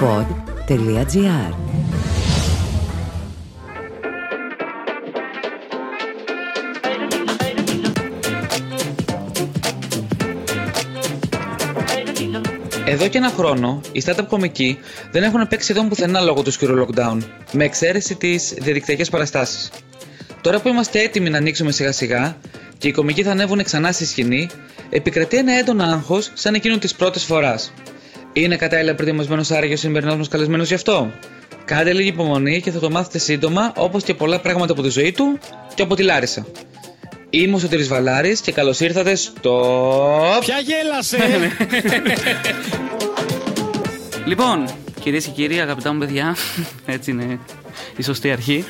pod.gr Εδώ και ένα χρόνο, οι startup κομικοί δεν έχουν παίξει σχεδόν πουθενά λόγω του σκυρού lockdown, με εξαίρεση τις διαδικτυακές παραστάσεις. Τώρα που είμαστε έτοιμοι να ανοίξουμε σιγά σιγά και οι κομικοί θα ανέβουν ξανά στη σκηνή, επικρατεί ένα έντονο άγχος σαν εκείνο της πρώτης φοράς. Είναι κατάλληλα προετοιμασμένος άραγε ο σημερινός μας καλεσμένος γι' αυτό. Κάντε λίγη υπομονή και θα το μάθετε σύντομα όπως και πολλά πράγματα από τη ζωή του και από τη Λάρισα. Είμαι ο Σωτήρης Βαλάρης και καλώς ήρθατε στο... Ποια γέλασε! Λοιπόν, κυρίες και κύριοι, αγαπητά μου παιδιά, έτσι είναι η σωστή αρχή.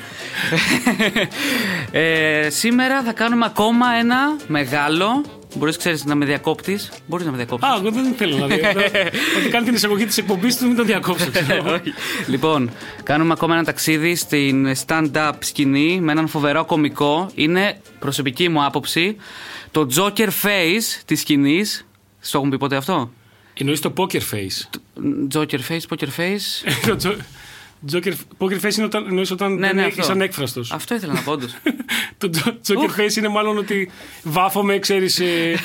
ε, σήμερα θα κάνουμε ακόμα ένα μεγάλο. Μπορείς ξέρεις να με διακόπτεις; Μπορείς να με διακόψει. Α, εγώ δεν θέλω να διακόψω. Ότι κάνει την εισαγωγή της εκπομπής του, μην τον διακόψω. ξέρω. λοιπόν, κάνουμε ακόμα ένα ταξίδι στην stand-up σκηνή με έναν φοβερό κωμικό. Είναι προσωπική μου άποψη το Joker Face της σκηνής. Στο έχουν πει ποτέ αυτό; Εννοείς το poker face. Joker Face, Poker Face. Το τζο- Joker, poker face είναι όταν, εννοείς όταν Ναι, δεν ναι, είσαι αυτό. ανέκφραστος. Αυτό ήθελα να πω όντως. Το τζο- Joker face είναι μάλλον ότι βάφομαι, ξέρεις, ε,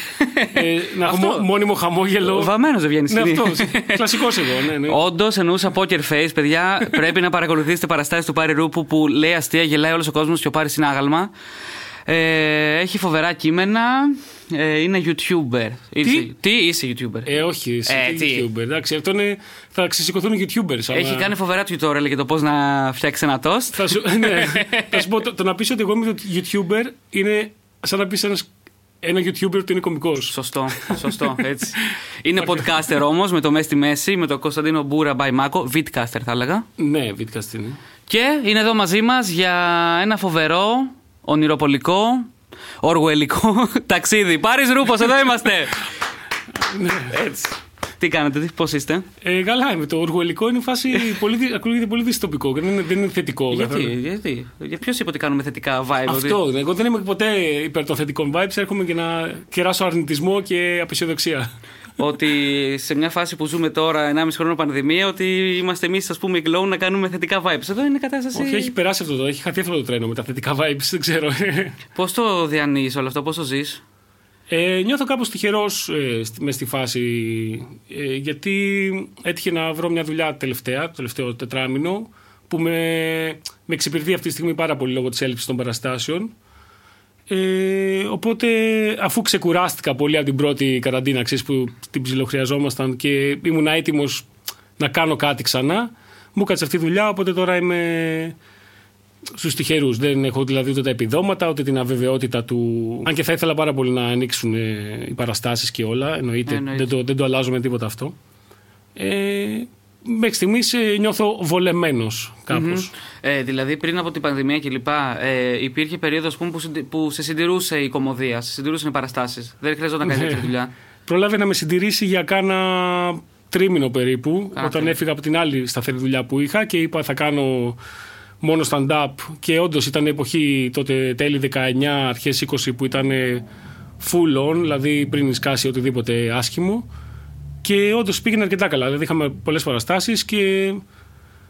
ε, να έχω Αυτό. μο- μόνιμο χαμόγελο. Βαμμένος δεν βγαίνει Ναι, σκηνή. αυτός. Κλασικός εγώ, ναι, ναι. Όντως εννοούσα poker face, παιδιά. πρέπει να παρακολουθήσετε παραστάσεις του Πάρη Ρούπου που λέει αστεία, γελάει όλος ο κόσμος και ο Πάρης είναι άγαλμα. Ε, έχει φοβερά κείμενα. Ε, είναι YouTuber. Είσαι, τι είσαι YouTuber; Ε, όχι, εσύ Ε, τι τι; YouTuber. Εντάξει, αυτό είναι, θα ξεσηκωθούν οι YouTubers. άμα- Έχει κάνει φοβερά tutorial για το πώς να φτιάξει ένα toast. Θα σου, ναι, θα σου πω, το, το να πεις ότι εγώ είμαι το YouTuber είναι σαν να πεις ένας, ένα YouTuber ότι είναι κωμικός. Σωστό, σωστό, έτσι. είναι podcaster όμως με το μέσα στη μέση, με τον Κωνσταντίνο Μπούρα Μπαϊμάκο. Vidcaster θα έλεγα. Ναι, Vidcast είναι. Και είναι εδώ μαζί μας για ένα φοβερό, ονειροπολικό, οργουελικό ταξίδι. Πάρης Ρούπος, εδώ είμαστε. Έτσι. Τι κάνετε, πώς είστε; Ε, καλά είμαι. Το οργουελικό είναι φάση πολύ, δι- ακούγεται πολύ δυστοπικό. Δεν είναι, δεν είναι θετικό. Γιατί, καθόλου. γιατί, για ποιος είπε ότι κάνουμε θετικά vibe. Αυτό. ότι- Εγώ δεν είμαι ποτέ υπέρ των θετικών vibes. Έρχομαι και να κεράσω αρνητισμό και απεσιοδοξία. Ότι σε μια φάση που ζούμε τώρα, 1,5 χρόνο πανδημία, ότι είμαστε εμείς, ας πούμε, οι glow να κάνουμε θετικά vibes. Εδώ είναι η κατάσταση. Όχι, έχει περάσει αυτό το. Έχει χαθεί αυτό το τρένο με τα θετικά vibes. Δεν ξέρω. Πώς το διανύεις όλο αυτό, πώς το ζεις; Ε, νιώθω κάπως τυχερός ε, στη- μες στη φάση ε, γιατί έτυχε να βρω μια δουλειά τελευταία, το τελευταίο τετράμινο που με, με εξυπηρετεί αυτή τη στιγμή πάρα πολύ λόγω της έλλειψης των παραστάσεων. Ε, οπότε αφού ξεκουράστηκα πολύ από την πρώτη καραντίνα ξέρεις, που την ψιλοχρειαζόμασταν και ήμουν έτοιμος να κάνω κάτι ξανά μου κάτσε αυτή η δουλειά οπότε τώρα είμαι στους τυχερούς. Δεν έχω δηλαδή ούτε τα επιδόματα, ούτε την αβεβαιότητα του. Αν και θα ήθελα πάρα πολύ να ανοίξουν ε, οι παραστάσεις και όλα. Εννοείται. Εννοείται. Δεν, το, δεν το αλλάζω με τίποτα αυτό. Ε, μέχρι στιγμής νιώθω βολεμένος κάπως. Ε, δηλαδή, πριν από την πανδημία κλπ., ε, υπήρχε περίοδος που, που, συντι- που σε συντηρούσε η κομμωδία, σε συντηρούσαν οι παραστάσεις. Δεν χρειαζόταν να κάνει Ναι. τέτοια δουλειά. Προλάβε να με συντηρήσει για κάνα τρίμηνο περίπου, Α, όταν τρίμηνο. έφυγα από την άλλη σταθερή δουλειά που είχα και είπα θα κάνω μόνο stand-up. Και όντως ήταν εποχή τότε τέλη 19, αρχές 20 που ήταν full on, δηλαδή πριν σκάσει οτιδήποτε άσχημο. Και όντως πήγαινε αρκετά καλά. Δηλαδή είχαμε πολλές παραστάσεις και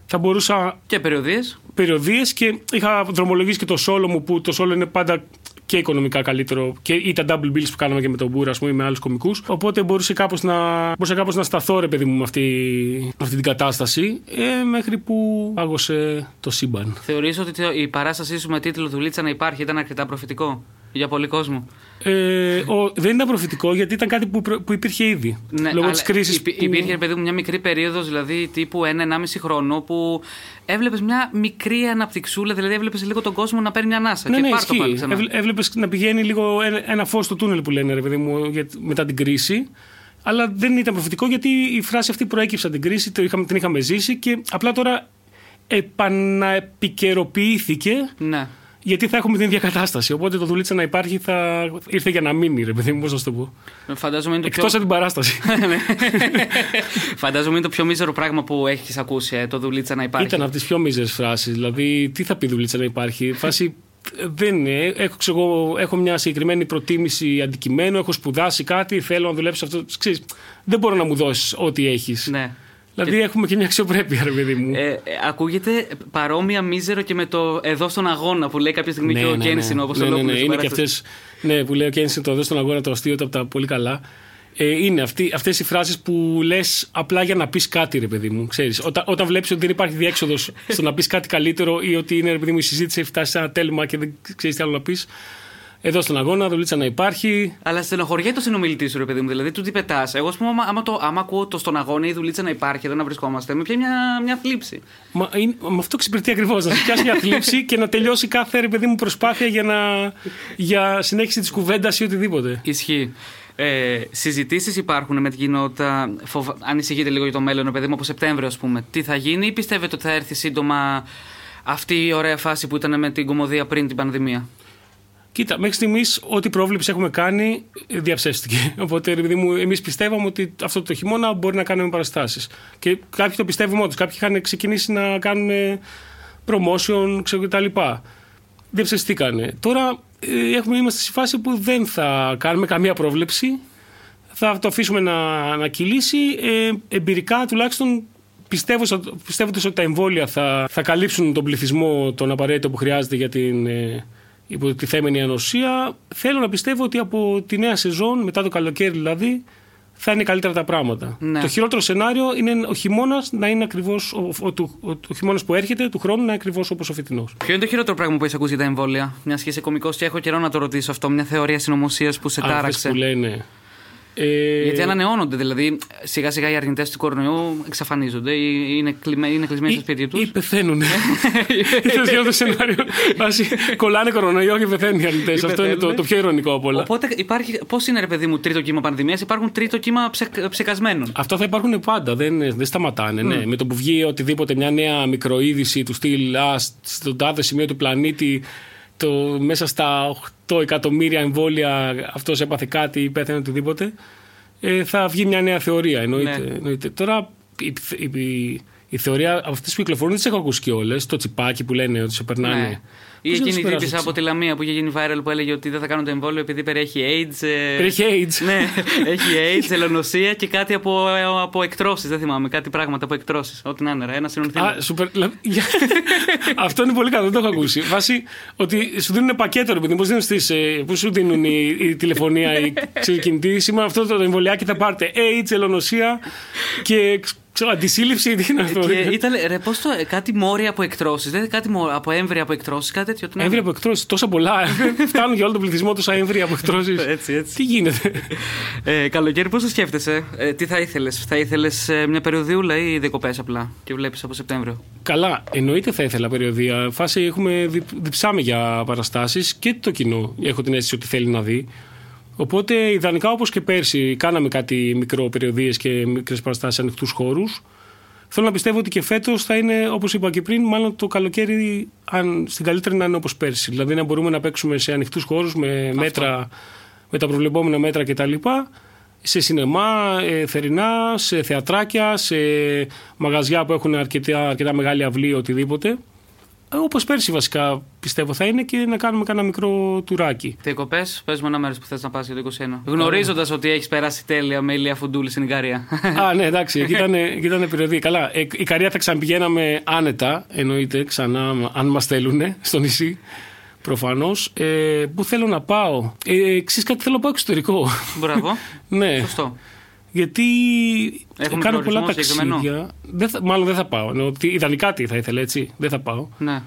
θα μπορούσα Και περιοδίες. περιοδίες και είχα δρομολογήσει και το solo μου που το solo είναι πάντα και οικονομικά καλύτερο και ή τα double bills που κάναμε και με τον Μπούρα ας πούμε, ή με άλλους κομικούς οπότε μπορούσε κάπως να, μπορούσα κάπως να σταθώ ρε παιδί μου με αυτή, με αυτή την κατάσταση ε, μέχρι που πάγωσε το σύμπαν. Θεωρείς ότι η παράστασή σου με τίτλο Δουλίτσα να υπάρχει ήταν αρκετά προφητικό για πολύ κόσμο; Ε, ο, δεν ήταν προφητικό γιατί ήταν κάτι που, προ- που υπήρχε ήδη λόγω Ναι, αλλά της κρίσης υπή- που... Υπήρχε, παιδί μου, μια μικρή περίοδος, δηλαδή τύπου ένα-ενάμιση χρόνο, που έβλεπες μια μικρή αναπτυξούλα, δηλαδή έβλεπες λίγο τον κόσμο να παίρνει μια ανάσα. Ναι, και ναι, πάρ' το πάλι ισχύει. ξανά. Έβλε- έβλεπες να πηγαίνει λίγο ένα, ένα φως στο τούνελ που λένε, ρε παιδί μου, για- μετά την κρίση. Αλλά δεν ήταν προφητικό γιατί η φράση αυτή προέκυψε από την κρίση, το είχαμε, την είχαμε ζήσει και απλά τώρα επαναεπικαιροποιήθηκε Ναι. Γιατί θα έχουμε την ίδια κατάσταση. Οπότε το δουλίτσα να υπάρχει θα ήρθε για να μείνει, ρε παιδί μου, πώς να σου το πω. Φαντάζομαι είναι, το Εκτός πιο... από την παράσταση. Φαντάζομαι είναι το πιο μίζερο πράγμα που έχεις ακούσει, ε, το δουλίτσα να υπάρχει. Ήταν από τις πιο μίζερες φράσεις. Δηλαδή, τι θα πει δουλίτσα να υπάρχει. Φάση ε, δεν είναι. Έχω, ξέρω, εγώ, έχω μια συγκεκριμένη προτίμηση αντικειμένου, έχω σπουδάσει κάτι, θέλω να δουλέψω αυτό. Ξέρεις, δεν μπορώ να μου δώσεις ό,τι έχεις. Ναι. Δηλαδή έχουμε και μια αξιοπρέπεια, ρε παιδί μου. Ε, ε, ακούγεται παρόμοια μίζερο και με το εδώ στον αγώνα που λέει κάποια στιγμή και ο Κένσιν, όπως ναι, ναι, ναι, είναι και αυτέ. Ναι, που λέει ο Κένσιν το εδώ στον αγώνα το αστείο από τα πολύ καλά. Ε, είναι αυτέ αυτές οι φράσεις που λες απλά για να πεις κάτι ρε παιδί μου ξέρεις. Όταν, όταν βλέπεις ότι δεν υπάρχει διέξοδος στο να πεις κάτι καλύτερο ή ότι είναι ρε παιδί μου η συζήτηση έχει φτάσει σε ένα τέλμα και δεν ξέρεις τι άλλο να πεις εδώ στον αγώνα, δουλίτσα να υπάρχει. Αλλά στενοχωριέται ο συνομιλητής σου, ρε παιδί μου. Δηλαδή, του τι πετάς. Εγώ, ας πούμε, άμα, άμα, το, άμα ακούω το στον αγώνα ή δουλίτσα να υπάρχει, εδώ να βρισκόμαστε, με πιάνει μια, μια θλίψη. Μα είναι, με αυτό εξυπηρετεί ακριβώς. Να σου πιάσει μια θλίψη και να τελειώσει κάθε ρε παιδί μου προσπάθεια για, να, για συνέχιση της κουβέντας ή οτιδήποτε. Ισχύει. Ε, Συζητήσεις υπάρχουν με την κοινότητα. Φοβα... Ανησυχείτε λίγο για το μέλλον, παιδί μου, από Σεπτέμβριο, ας πούμε. Τι θα γίνει, ή πιστεύετε ότι θα έρθει σύντομα αυτή η ωραία φάση που ήταν με την κομμωδία πριν την πανδημία; Κοίτα, μέχρι στιγμής ό,τι πρόβλεψη έχουμε κάνει διαψεύστηκε. Οπότε, επειδή μου, εμείς πιστεύαμε ότι αυτό το χειμώνα μπορεί να κάνουμε παραστάσεις. Και κάποιοι το πιστεύουμε όντω. Κάποιοι είχαν ξεκινήσει να κάνουν promotion, ξέρω κτλ. Διαψευστήκανε. Τώρα ε, έχουμε, είμαστε σε φάση που δεν θα κάνουμε καμία πρόβλεψη. Θα το αφήσουμε να, να κυλήσει. Ε, εμπειρικά τουλάχιστον πιστεύω, πιστεύοντας ότι τα εμβόλια θα, θα καλύψουν τον πληθυσμό τον απαραίτητο που χρειάζεται για την ε, υποτιθέμενη ανοσία. Θέλω να πιστεύω ότι από τη νέα σεζόν, μετά το καλοκαίρι δηλαδή, θα είναι καλύτερα τα πράγματα. Ναι. Το χειρότερο σενάριο είναι ο χειμώνας να είναι ακριβώς. Ο, ο, ο, ο χειμώνας που έρχεται του χρόνου να είναι ακριβώς όπως ο φετινός. Ποιο είναι το χειρότερο πράγμα που έχεις ακούσει για τα εμβόλια, Μιας και είσαι κωμικό και έχω καιρό να το ρωτήσω αυτό. Μια θεωρία συνωμοσίας που σε τάραξε. που λένε. Ε... Γιατί ανανεώνονται, δηλαδή σιγά σιγά οι αρνητές του κορονοϊού εξαφανίζονται ή είναι, κλειμέ, είναι κλεισμένοι στα σπίτια τους. Ή πεθαίνουν. Είναι το σενάριο. Βάσει κολλάνε κορονοϊό και πεθαίνουν οι αρνητές. Αυτό είναι το, το πιο ειρωνικό από όλα. Οπότε υπάρχει. Πώς είναι, ρε παιδί μου, τρίτο κύμα πανδημίας, υπάρχουν τρίτο κύμα ψε, ψεκασμένων. Αυτό θα υπάρχουν πάντα. Δεν, δεν σταματάνε. Mm. Ναι. Με το που βγει οτιδήποτε μια νέα μικροείδηση του στυλ Α, στον τάδε σημείο του πλανήτη το, μέσα στα 8 εκατομμύρια εμβόλια αυτός έπαθε κάτι ή πέθανε οτιδήποτε, ε, θα βγει μια νέα θεωρία. Εννοείται. Ναι. εννοείται. Τώρα η, η, η, η θεωρία αυτές που κυκλοφορούν δεν τις έχω ακούσει και όλες. Το τσιπάκι που λένε ότι σε περνάνε. Ναι. Ή εκείνη η τύπησα από τη Λαμία που είχε γίνει viral που έλεγε ότι δεν θα κάνουν το εμβόλιο επειδή περιέχει AIDS. Ε... Περιέχει AIDS. ναι, έχει AIDS, ελονοσία και κάτι από, από εκτρώσεις. Δεν θυμάμαι, κάτι πράγματα από εκτρώσεις. Ό,τι να είναι, ένα συνονθήμα. Α, σούπερ. Αυτό είναι πολύ καλό, δεν το έχω ακούσει. Βάσει ότι σου δίνουν πακέτο, ρε πώς στις, ε, Πού σου δίνουν η, η τηλεφωνία, η κινητή. Σήμερα αυτό το εμβολιάκι θα πάρετε AIDS, ελονοσία και Ξέρω, αντισύλληψη τι είναι αυτό; Και ήταν, ρε, πώς το, κάτι μόρια από εκτρώσεις. Δεν κάτι μόρια, από έμβρια από εκτρώσεις, κάτι τέτοιο. Έμβρια από εκτρώσεις, τόσα πολλά. Φτάνουν για όλο τον πληθυσμό τόσα έμβρια από εκτρώσεις. έτσι, έτσι. Τι γίνεται; Ε, καλοκαίρι, πώς το σκέφτεσαι, ε, τι θα ήθελες, Θα ήθελες ε, μια περιοδιούλα ή διακοπές απλά και βλέπεις από Σεπτέμβριο; Καλά, εννοείται θα ήθελα περιοδία. Φάση έχουμε διψάμε για παραστάσεις και το κοινό. Έχω την αίσθηση ότι θέλει να δει. Οπότε ιδανικά όπως και πέρσι κάναμε κάτι μικρό περιοδίες και μικρές παραστάσεις σε ανοιχτούς χώρους. Θέλω να πιστεύω ότι και φέτος θα είναι όπως είπα και πριν μάλλον το καλοκαίρι αν, στην καλύτερη να είναι όπως πέρσι. Δηλαδή να μπορούμε να παίξουμε σε ανοιχτούς χώρους με, μέτρα, με τα προβλεπόμενα μέτρα κτλ. Σε σινεμά, ε, θερινά, σε θεατράκια, σε μαγαζιά που έχουν αρκετά, αρκετά μεγάλη αυλή οτιδήποτε. Όπως πέρσι βασικά πιστεύω θα είναι και να κάνουμε κάνα μικρό τουράκι. Διακοπές, πες μου ένα μέρος που θες να πας για το 21. Γνωρίζοντας ότι έχεις περάσει τέλεια με ηλία φουντούλη στην Ικαρία. Α, ναι, εντάξει, εκεί ήταν, ήταν περιοδία. Καλά, ε, η Ικαρία θα ξαναπηγαίναμε άνετα, εννοείται, ξανά, αν μας θέλουν στο νησί. Προφανώς. Ε, πού θέλω να πάω; Ε, Ξέρεις κάτι, θέλω να πάω εξωτερικό. Μπράβο. ναι. Σωστό. Γιατί Έχουμε κάνω πολλά ταξίδια. Δεν θα, μάλλον δεν θα πάω. Ενώ, ιδανικά τι θα ήθελα, έτσι. Δεν θα πάω. Ναι.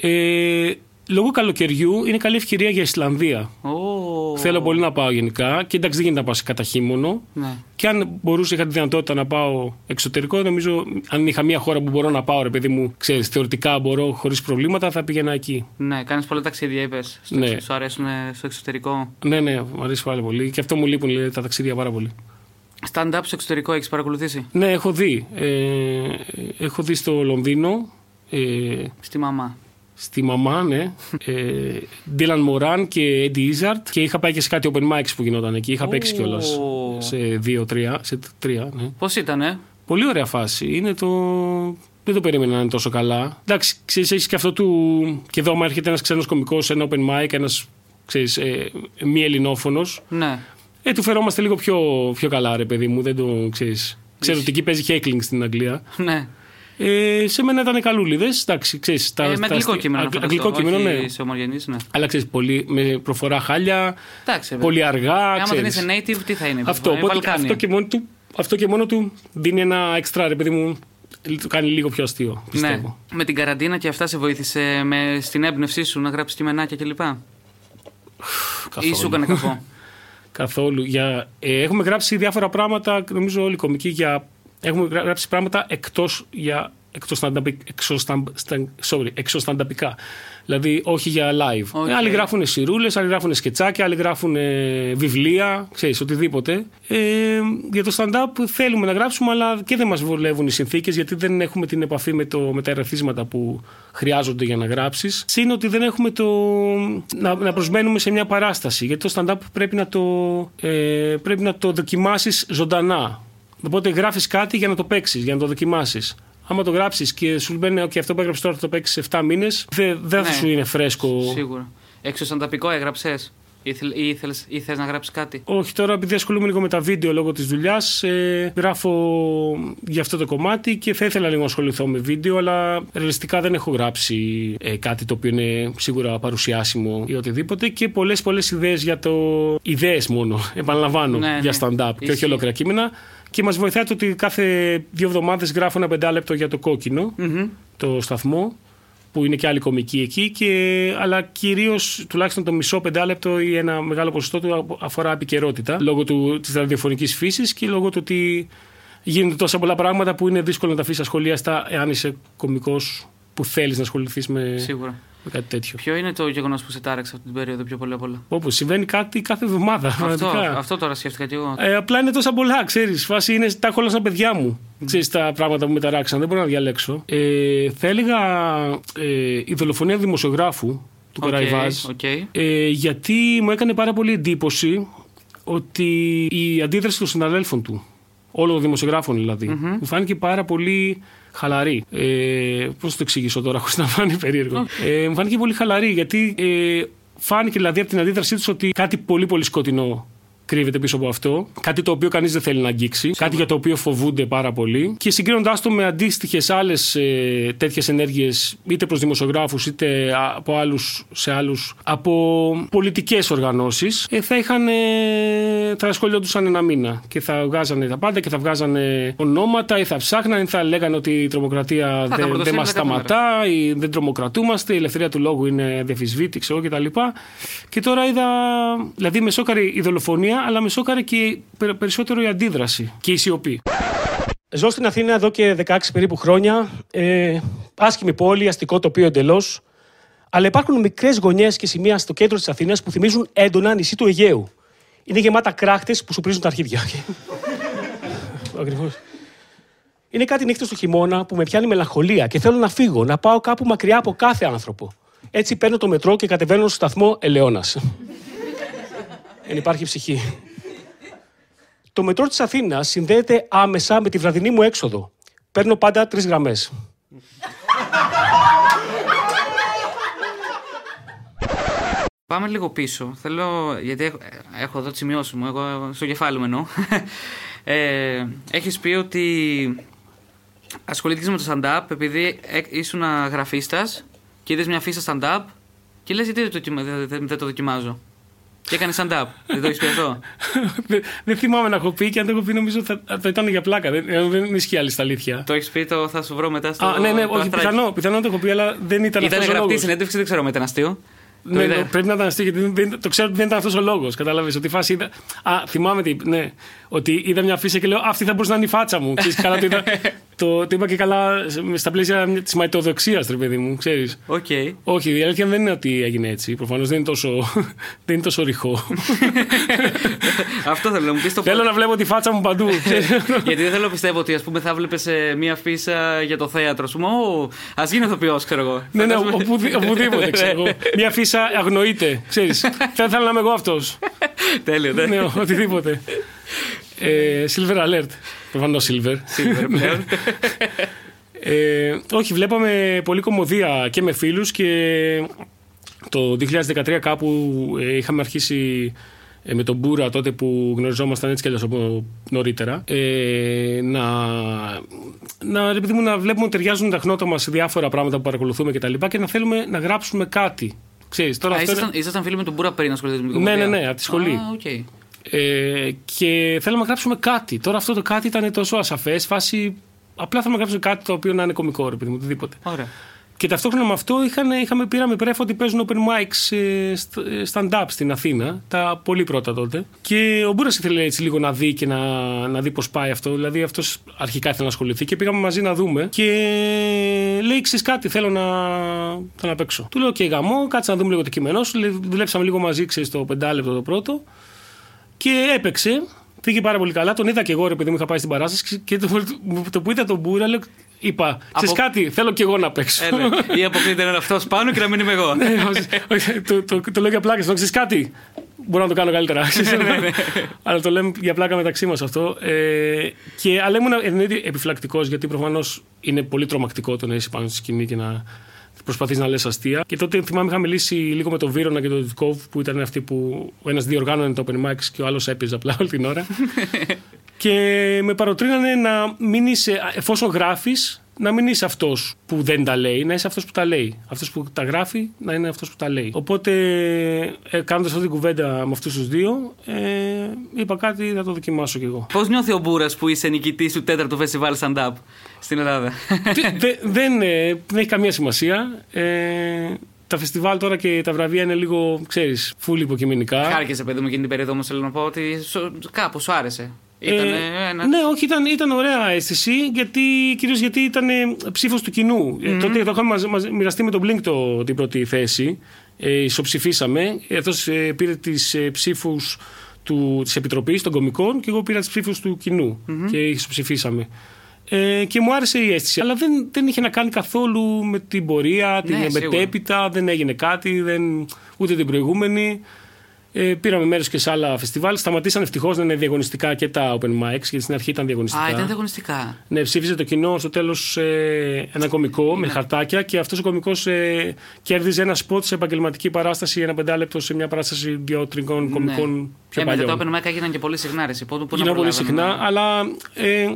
Ε, λόγω καλοκαιριού είναι καλή ευκαιρία για Ισλανδία. Oh. Θέλω πολύ να πάω γενικά. Και εντάξει, δεν γίνεται να πάω κατά χείμωνο. Ναι. Και αν μπορούσα, είχα τη δυνατότητα να πάω εξωτερικό, νομίζω αν είχα μια χώρα που μπορώ να πάω, ρε παιδί μου, ξέρεις, θεωρητικά μπορώ χωρίς προβλήματα, θα πήγαινα εκεί. Ναι, κάνεις πολλά ταξίδια, είπες. Ναι. Σου αρέσουν στο εξωτερικό. Ναι, ναι, μου αρέσει πάρα πολύ. Και αυτό μου λείπουν λέει, τα ταξίδια πάρα πολύ. Stand-up στο εξωτερικό έχεις παρακολουθήσει; Ναι, έχω δει. Ε, έχω δει στο Λονδίνο. Ε, στη μαμά. Στη μαμά, ναι. Ε, Dylan Moran και Eddie Izzard. Και είχα πάει και σε κάτι open mics που γινόταν εκεί. Είχα oh. παίξει κιόλας. Σε δύο-τρία. Σε τρία, ναι. Πώς ήταν, ε; Πολύ ωραία φάση. Είναι το. Δεν το περίμενα να είναι τόσο καλά. Εντάξει, ξέρεις, έχεις και αυτό του. Και εδώ, άμα έρχεται ένας ξένος κωμικός σε ένα open mic, ένας ε, μη ελληνόφωνος. Ναι ε, του φερόμαστε λίγο πιο, πιο καλά, ρε παιδί μου. Δεν το ξέρεις. Ξέρω ότι εκεί παίζει heckling στην Αγγλία. Ναι. Ε, σε μένα ήταν καλούλιδες. Εντάξει, ξέρεις, τα, Ε, με τα αγγλικό αστεία- κείμενο. αγγ- να αγγλικό φανταστώ, κείμενο, όχι ναι. Σε ομογενείς, ναι. Αλλά ξέρεις, πολύ, με προφορά χάλια, Εντάξει, βέβαια. πολύ αργά. Άμα δεν ξέρεις. είσαι native, τι θα είναι. Αυτό, Ε, οπότε Βαλκάνια. αυτό, και μόνο του, αυτό και μόνο του δίνει ένα εξτρά, ρε παιδί μου, το κάνει λίγο πιο αστείο, πιστεύω. Ναι. Με την καραντίνα και αυτά σε βοήθησε με, στην έμπνευσή σου να γράψεις κειμενάκια κλπ. Ή σου έκανε κακό. Καθόλου. Για, ε, έχουμε γράψει διάφορα πράγματα, νομίζω όλοι οι κομικοί, για, έχουμε γρα- γράψει πράγματα εκτός για εξωστανταπι- εξωσταμ- σταν- sorry, εξωστανταπικά. Δηλαδή όχι για live. OK. Ε, άλλοι γράφουν σειρούλες, άλλοι γράφουν σκετσάκια, άλλοι γράφουν ε, βιβλία, ξέρεις, οτιδήποτε. Ε, για το stand-up θέλουμε να γράψουμε, αλλά και δεν μας βολεύουν οι συνθήκες, γιατί δεν έχουμε την επαφή με, το, με τα ερεθίσματα που χρειάζονται για να γράψεις. Συν ότι δεν έχουμε το... να, να προσμένουμε σε μια παράσταση, γιατί το stand-up πρέπει να το, ε, πρέπει να το δοκιμάσεις ζωντανά. Οπότε γράφεις κάτι για να το παίξεις, για να το δοκιμάσεις. Άμα το γράψεις και σου λένε ότι αυτό που έγραψες τώρα θα το παίξεις 7 μήνες, δεν δεν θα Ναι. σου είναι φρέσκο. Σίγουρα. Εξωστανταπικό έγραψες. Ή, θέλ- ή, θέλεις- ή θες να γράψεις κάτι; Όχι, τώρα επειδή ασχολούμαι λίγο με τα βίντεο λόγω της δουλειάς, ε, γράφω για αυτό το κομμάτι και θα ήθελα λίγο να ασχοληθώ με βίντεο, αλλά ρεαλιστικά δεν έχω γράψει ε, κάτι το οποίο είναι σίγουρα παρουσιάσιμο ή οτιδήποτε. Και πολλές πολλές ιδέες για το. ιδέες μόνο, επαναλαμβάνω, Ναι, για ναι. stand-up και όχι Ισχύει. ολόκληρα κείμενα. Και μας βοηθάει το ότι κάθε δύο εβδομάδες γράφω ένα πεντάλεπτο για το κόκκινο, Μμμ. το σταθμό που είναι και άλλοι κομικοί εκεί, και, αλλά κυρίως τουλάχιστον το μισό πεντάλεπτο ή ένα μεγάλο ποσοστό του αφορά επικαιρότητα λόγω του, της ραδιοφωνικής φύσης και λόγω του ότι γίνονται τόσα πολλά πράγματα που είναι δύσκολο να τα αφήσεις ασχολίαστα εάν είσαι κομικός που θέλεις να ασχοληθείς με, Σίγουρα. Με κάτι τέτοιο. Ποιο είναι το γεγονός που σε τάραξε αυτή την περίοδο πιο πολύ απ' όλα; Όπως συμβαίνει κάτι κάθε εβδομάδα. Αυτό, πραγματικά. αυτό τώρα σκέφτηκα κι εγώ. Ε, απλά είναι τόσα πολλά, ξέρεις. Φάση είναι, τα έχω όλα σαν παιδιά μου. Ξέρεις τα πράγματα που με ταράξαν, δεν μπορώ να διαλέξω. Ε, θα έλεγα ε, η δολοφονία δημοσιογράφου του Οκ, Καραϊβάζ. οκ. Ε, γιατί μου έκανε πάρα πολύ εντύπωση ότι η αντίδραση των συναδέλφων του, όλων των δημοσιογράφων δηλαδή, μου φάνηκε πάρα πολύ χαλαρή. Ε, Πώς το εξηγήσω τώρα, χωρίς να φάνει περίεργο. Ε, μου φάνηκε πολύ χαλαρή γιατί ε, φάνηκε δηλαδή από την αντίδρασή τους ότι κάτι πολύ πολύ σκοτεινό κρύβεται πίσω από αυτό. Κάτι το οποίο κανείς δεν θέλει να αγγίξει. Κάτι για το οποίο φοβούνται πάρα πολύ. Και συγκρίνοντάς το με αντίστοιχες άλλες ε, τέτοιες ενέργειες, είτε προς δημοσιογράφους, είτε α- από άλλους σε άλλους, από πολιτικές οργανώσεις, ε, θα είχαν. Ε, θα ασχολιόντουσαν ένα μήνα. Και θα βγάζανε τα πάντα και θα βγάζανε ονόματα ή θα ψάχνανε ή θα λέγανε ότι η τρομοκρατία τα δεν, δεν πρωτοσέλιδα μας κάθε σταματά ή δεν τρομοκρατούμαστε, η ελευθερία του λόγου είναι διαφυσβήτη, ξέρω κτλ. Και τώρα είδα. Δηλαδή με σόκαρε η δολοφονία, αλλά με σόκαρε και περ- περισσότερο η αντίδραση και η σιωπή. Ζω στην Αθήνα εδώ και 16 περίπου χρόνια. Ε, άσχημη πόλη, αστικό τοπίο εντελώς. Αλλά υπάρχουν μικρές γωνιές και σημεία στο κέντρο της Αθήνας που θυμίζουν έντονα νησί του Αιγαίου. Είναι γεμάτα κράχτες που σου πρίζουν τα αρχίδια. Ακριβώς. Είναι κάτι νύχτα του χειμώνα που με πιάνει μελαγχολία και θέλω να φύγω, να πάω κάπου μακριά από κάθε άνθρωπο. Έτσι παίρνω το μετρό και κατεβαίνω στο σταθμό Ελαιώνας. Δεν υπάρχει ψυχή. Το μετρό της Αθήνας συνδέεται άμεσα με τη βραδινή μου έξοδο. Παίρνω πάντα τρεις γραμμές. Πάμε λίγο πίσω. Θέλω, γιατί έχω, έχω εδώ τις σημειώσεις μου, εγώ στο κεφάλι μου εννοώ. Ε, έχεις πει ότι ασχολήθηκες με το stand-up επειδή ε, ήσουν γραφίστας και είδες μια φύσα stand-up και λες γιατί δεν το, δοκιμα- δεν- δεν- δεν το δοκιμάζω. Και έκανε stand-up. δεν το έχεις πει αυτό; δεν, δεν θυμάμαι να έχω πει και αν το έχω πει νομίζω θα, θα ήταν για πλάκα. Δεν, ε, δεν ισχύει άλλη στα αλήθεια. το έχεις πει, το θα σου βρω μετά στο Α, ναι, ναι, το όχι, αρθράκι. πιθανό, πιθανό να το έχω πει, αλλά δεν ήταν, Ήταν αυτός ο γραπτή λόγος. συνέντευξη, δεν ξέρω αν ήταν αστείο. Ναι, είδα. ναι, πρέπει να ήταν αστείο γιατί δεν, δεν- το ξέρω ότι δεν ήταν αυτός ο λόγος. Κατάλαβες ότι η φάση είδα. Α, θυμάμαι τι. Ναι, ότι είδα μια αφίσα και λέω Αυτή θα μπορούσε να είναι η φάτσα μου. Ξέρεις, καλά, το, είδα, το, το είπα και καλά σε- στα πλαίσια της ματαιοδοξίας, ρε παιδί μου, ξέρεις. Οκ. Όχι, η αλήθεια δεν είναι ότι έγινε έτσι. Προφανώς δεν, είναι τόσο, δεν είναι τόσο ρηχό. Αυτό θέλω να μου πεις το Θέλω να βλέπω τη φάτσα μου παντού. ξέρεις. Γιατί δεν θέλω να πιστεύω ότι ας πούμε, θα βλέπεις μία αφίσα για το θέατρο. Σου μου, ας γίνει ηθοποιός, ξέρω εγώ. ναι, ναι, Φαντάζομαι- οπουδη- οπουδήποτε ξέρω εγώ. Μια φύσα αγνοείται, ξέρεις. Θα ήθελα να είμαι εγώ αυτός. Τέλειο, ναι. ναι, οτιδήποτε. Ε, silver alert. Προφανώς silver. Σίγουρα πλέον. Ε, όχι, βλέπαμε πολύ κομμωδία και με φίλους και το 2013 κάπου ε, είχαμε αρχίσει ε, με τον Μπούρα τότε που γνωριζόμασταν έτσι κι αλλιώς από νωρίτερα. Ε, να, να, επειδή μου, να βλέπουμε ότι ταιριάζουν τα χνότα μας σε διάφορα πράγματα που παρακολουθούμε κτλ. Και, και να θέλουμε να γράψουμε κάτι. Ξέρεις, τώρα Α, αυτό ήσασταν, είναι- ήσασταν φίλοι με τον Μπούρα πριν ασχοληθείτε με την Ναι, κωμωδία; ναι, ναι, από τη σχολή. Α, οκ. Ε, και θέλαμε να γράψουμε κάτι. Τώρα αυτό το κάτι ήταν τόσο ασαφές, φάση. Απλά θέλαμε να γράψουμε κάτι το οποίο να είναι κωμικό, ρε παιδί μου, οτιδήποτε. Ωραία. Και ταυτόχρονα με αυτό είχαν, είχαμε, πήραμε πρέφα ότι παίζουν open mics ε, στ- ε, stand-up στην Αθήνα, τα πολύ πρώτα τότε. Και ο Μπούρας ήθελε έτσι λίγο να δει και να, να δει πώς πάει αυτό. Δηλαδή αυτός αρχικά ήθελε να ασχοληθεί και πήγαμε μαζί να δούμε. Και λέει: Ξέρεις κάτι, θέλω να, θέλω να παίξω. Του λέω: Και γαμό, κάτσε να δούμε λίγο το κείμενό σου. Λέει, Δουλέψαμε λίγο μαζί, ξέρεις, το πεντάλεπτο το πρώτο. Και έπαιξε. Πήγε πάρα πολύ καλά. Τον είδα και εγώ, ρε παιδί μου, είχα πάει στην παράσταση. Και το, το που είδα τον Μπούρα, λέω, είπα: Ξέρεις Από- κάτι, θέλω και εγώ να παίξω. Ε, ναι. Ή αποκλείται να είναι αυτός πάνω και να μην είμαι εγώ. Ναι, όχι, όχι, το, το, το λέω για πλάκα. Το ξέρεις κάτι. Μπορώ να το κάνω καλύτερα. Ναι, αλλά το λέμε για πλάκα μεταξύ μας αυτό. Ε, και, αλλά ήμουν εννοείται επιφυλακτικός γιατί προφανώς είναι πολύ τρομακτικό το να είσαι πάνω στη σκηνή και να προσπαθείς να λες αστεία. Και τότε θυμάμαι είχα μιλήσει λίγο με τον Βίρονα και τον Δυτικόβ που ήταν αυτοί που ο ένας διοργάνωνε το open mics και ο άλλος έπαιζε απλά όλη την ώρα. και με παροτρύνανε να μην είσαι, εφόσον γράφεις, να μην είσαι αυτός που δεν τα λέει, να είσαι αυτός που τα λέει. Αυτός που τα γράφει να είναι αυτός που τα λέει. Οπότε, ε, κάνοντας αυτή την κουβέντα με αυτούς τους δύο, ε, είπα κάτι, θα το δοκιμάσω κι εγώ. Πώς νιώθει ο Μπούρας που είσαι νικητής του τέταρτου φεστιβάλ stand-up στην Ελλάδα. Τι- δε- δεν, ε, δεν έχει καμία σημασία. Ε, τα φεστιβάλ τώρα και τα βραβεία είναι λίγο, ξέρεις, φούλη υποκειμενικά. Χάρηκες, παιδί μου, εκείνη την περίοδο όμως θέλω να πω ότι κάπως σου άρεσε. Ήταν Ε, ένα. Ναι, όχι, ήταν, ήταν ωραία αίσθηση, γιατί, κυρίως γιατί ήταν ψήφος του κοινού. Ε, τότε το είχαμε μαζ- μαζ- μοιραστεί με τον Blink το, την πρώτη θέση. Ε, ισοψηφίσαμε. Αυτό ε, πήρε τις ε, ψήφους της Επιτροπής των Κομικών και εγώ πήρα τις ψήφους του κοινου και ισοψηφίσαμε. Ε, και μου άρεσε η αίσθηση. Αλλά δεν, δεν είχε να κάνει καθόλου με την πορεία, την Ναι, σίγουρα. μετέπειτα, δεν έγινε κάτι, δεν, ούτε την προηγούμενη. Ε, πήραμε μέρος και σε άλλα φεστιβάλ. Σταματήσαν ευτυχώς να είναι διαγωνιστικά και τα open mics, γιατί στην αρχή ήταν διαγωνιστικά. Α, ήταν διαγωνιστικά. Ναι, ψήφιζε το κοινό στο τέλος ε, ένα κωμικό με χαρτάκια και αυτός ο κωμικός ε, κέρδιζε ένα σποτ σε επαγγελματική παράσταση, ένα πεντάλεπτο σε μια παράσταση δύο-τριών κωμικών πιο ε, μετά παλιών. το Open Mic έγιναν και πολύ συχνά. Ρε, εσύ. Πού- πού να Γίνανε πολύ προλάβαινε, συχνά, ναι. αλλά ε,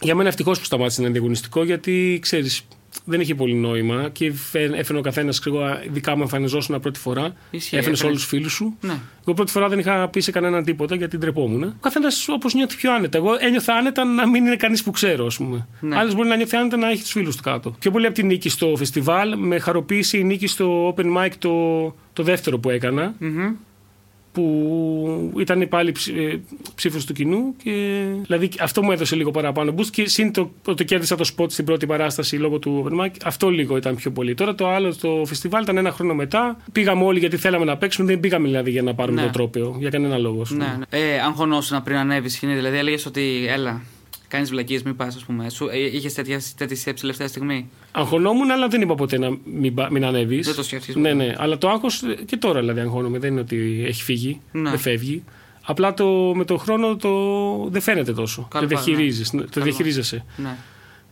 για μένα ευτυχώς που σταμάτησε να είναι διαγωνιστικό, γιατί ξέρεις, δεν είχε πολύ νόημα και φε- έφερε ο καθένας, ειδικά μου εμφανιζόσουν πρώτη φορά. Ισχύει, Έφερε έφερες. όλους τους φίλους σου. Ναι. Εγώ πρώτη φορά δεν είχα πει σε κανέναν τίποτα γιατί ντρεπόμουν. Ο καθένας όπως νιώθει πιο άνετα. Εγώ ένιωθα άνετα να μην είναι κανείς που ξέρω, ας πούμε. Ναι. Άλλος μπορεί να νιώθει άνετα να έχει τους φίλους του κάτω. Πιο πολύ από τη νίκη στο φεστιβάλ, με χαροποίησε η νίκη στο open mic το, το δεύτερο που έκανα. Μμμ. Που ήταν πάλι ψήφος του κοινού. Και, δηλαδή αυτό μου έδωσε λίγο παραπάνω boost. Και συν το ότι κέρδισα το spot στην πρώτη παράσταση λόγω του open mic, αυτό λίγο ήταν πιο πολύ. Τώρα το άλλο το φεστιβάλ ήταν ένα χρόνο μετά. Πήγαμε όλοι γιατί θέλαμε να παίξουμε. Δεν πήγαμε δηλαδή για να πάρουμε Ναι. το τρόπαιο. Για κανένα λόγο. ας πούμε. Ναι, ναι. Ε, αγχωνόσουν πριν ανέβει σκηνή, δηλαδή έλεγες ότι έλα, κάνεις βλακίες, μην πας, ας πούμε. Σου, ε, είχες τέτοια σκέψη τελευταία στιγμή; Αγχωνόμουν, αλλά δεν είπα ποτέ να μην, πα- μην ανέβεις. Δεν το σκέφτηκες Ναι, ποτέ. ναι. Αλλά το άγχος και τώρα δηλαδή αγχώνομαι. Δεν είναι ότι έχει φύγει. Ναι. Δεν φεύγει. Απλά το, με τον χρόνο το, δεν φαίνεται τόσο. Καλό το, πάει, διαχειρίζεις, ναι. το Καλό. διαχειρίζεσαι Ναι.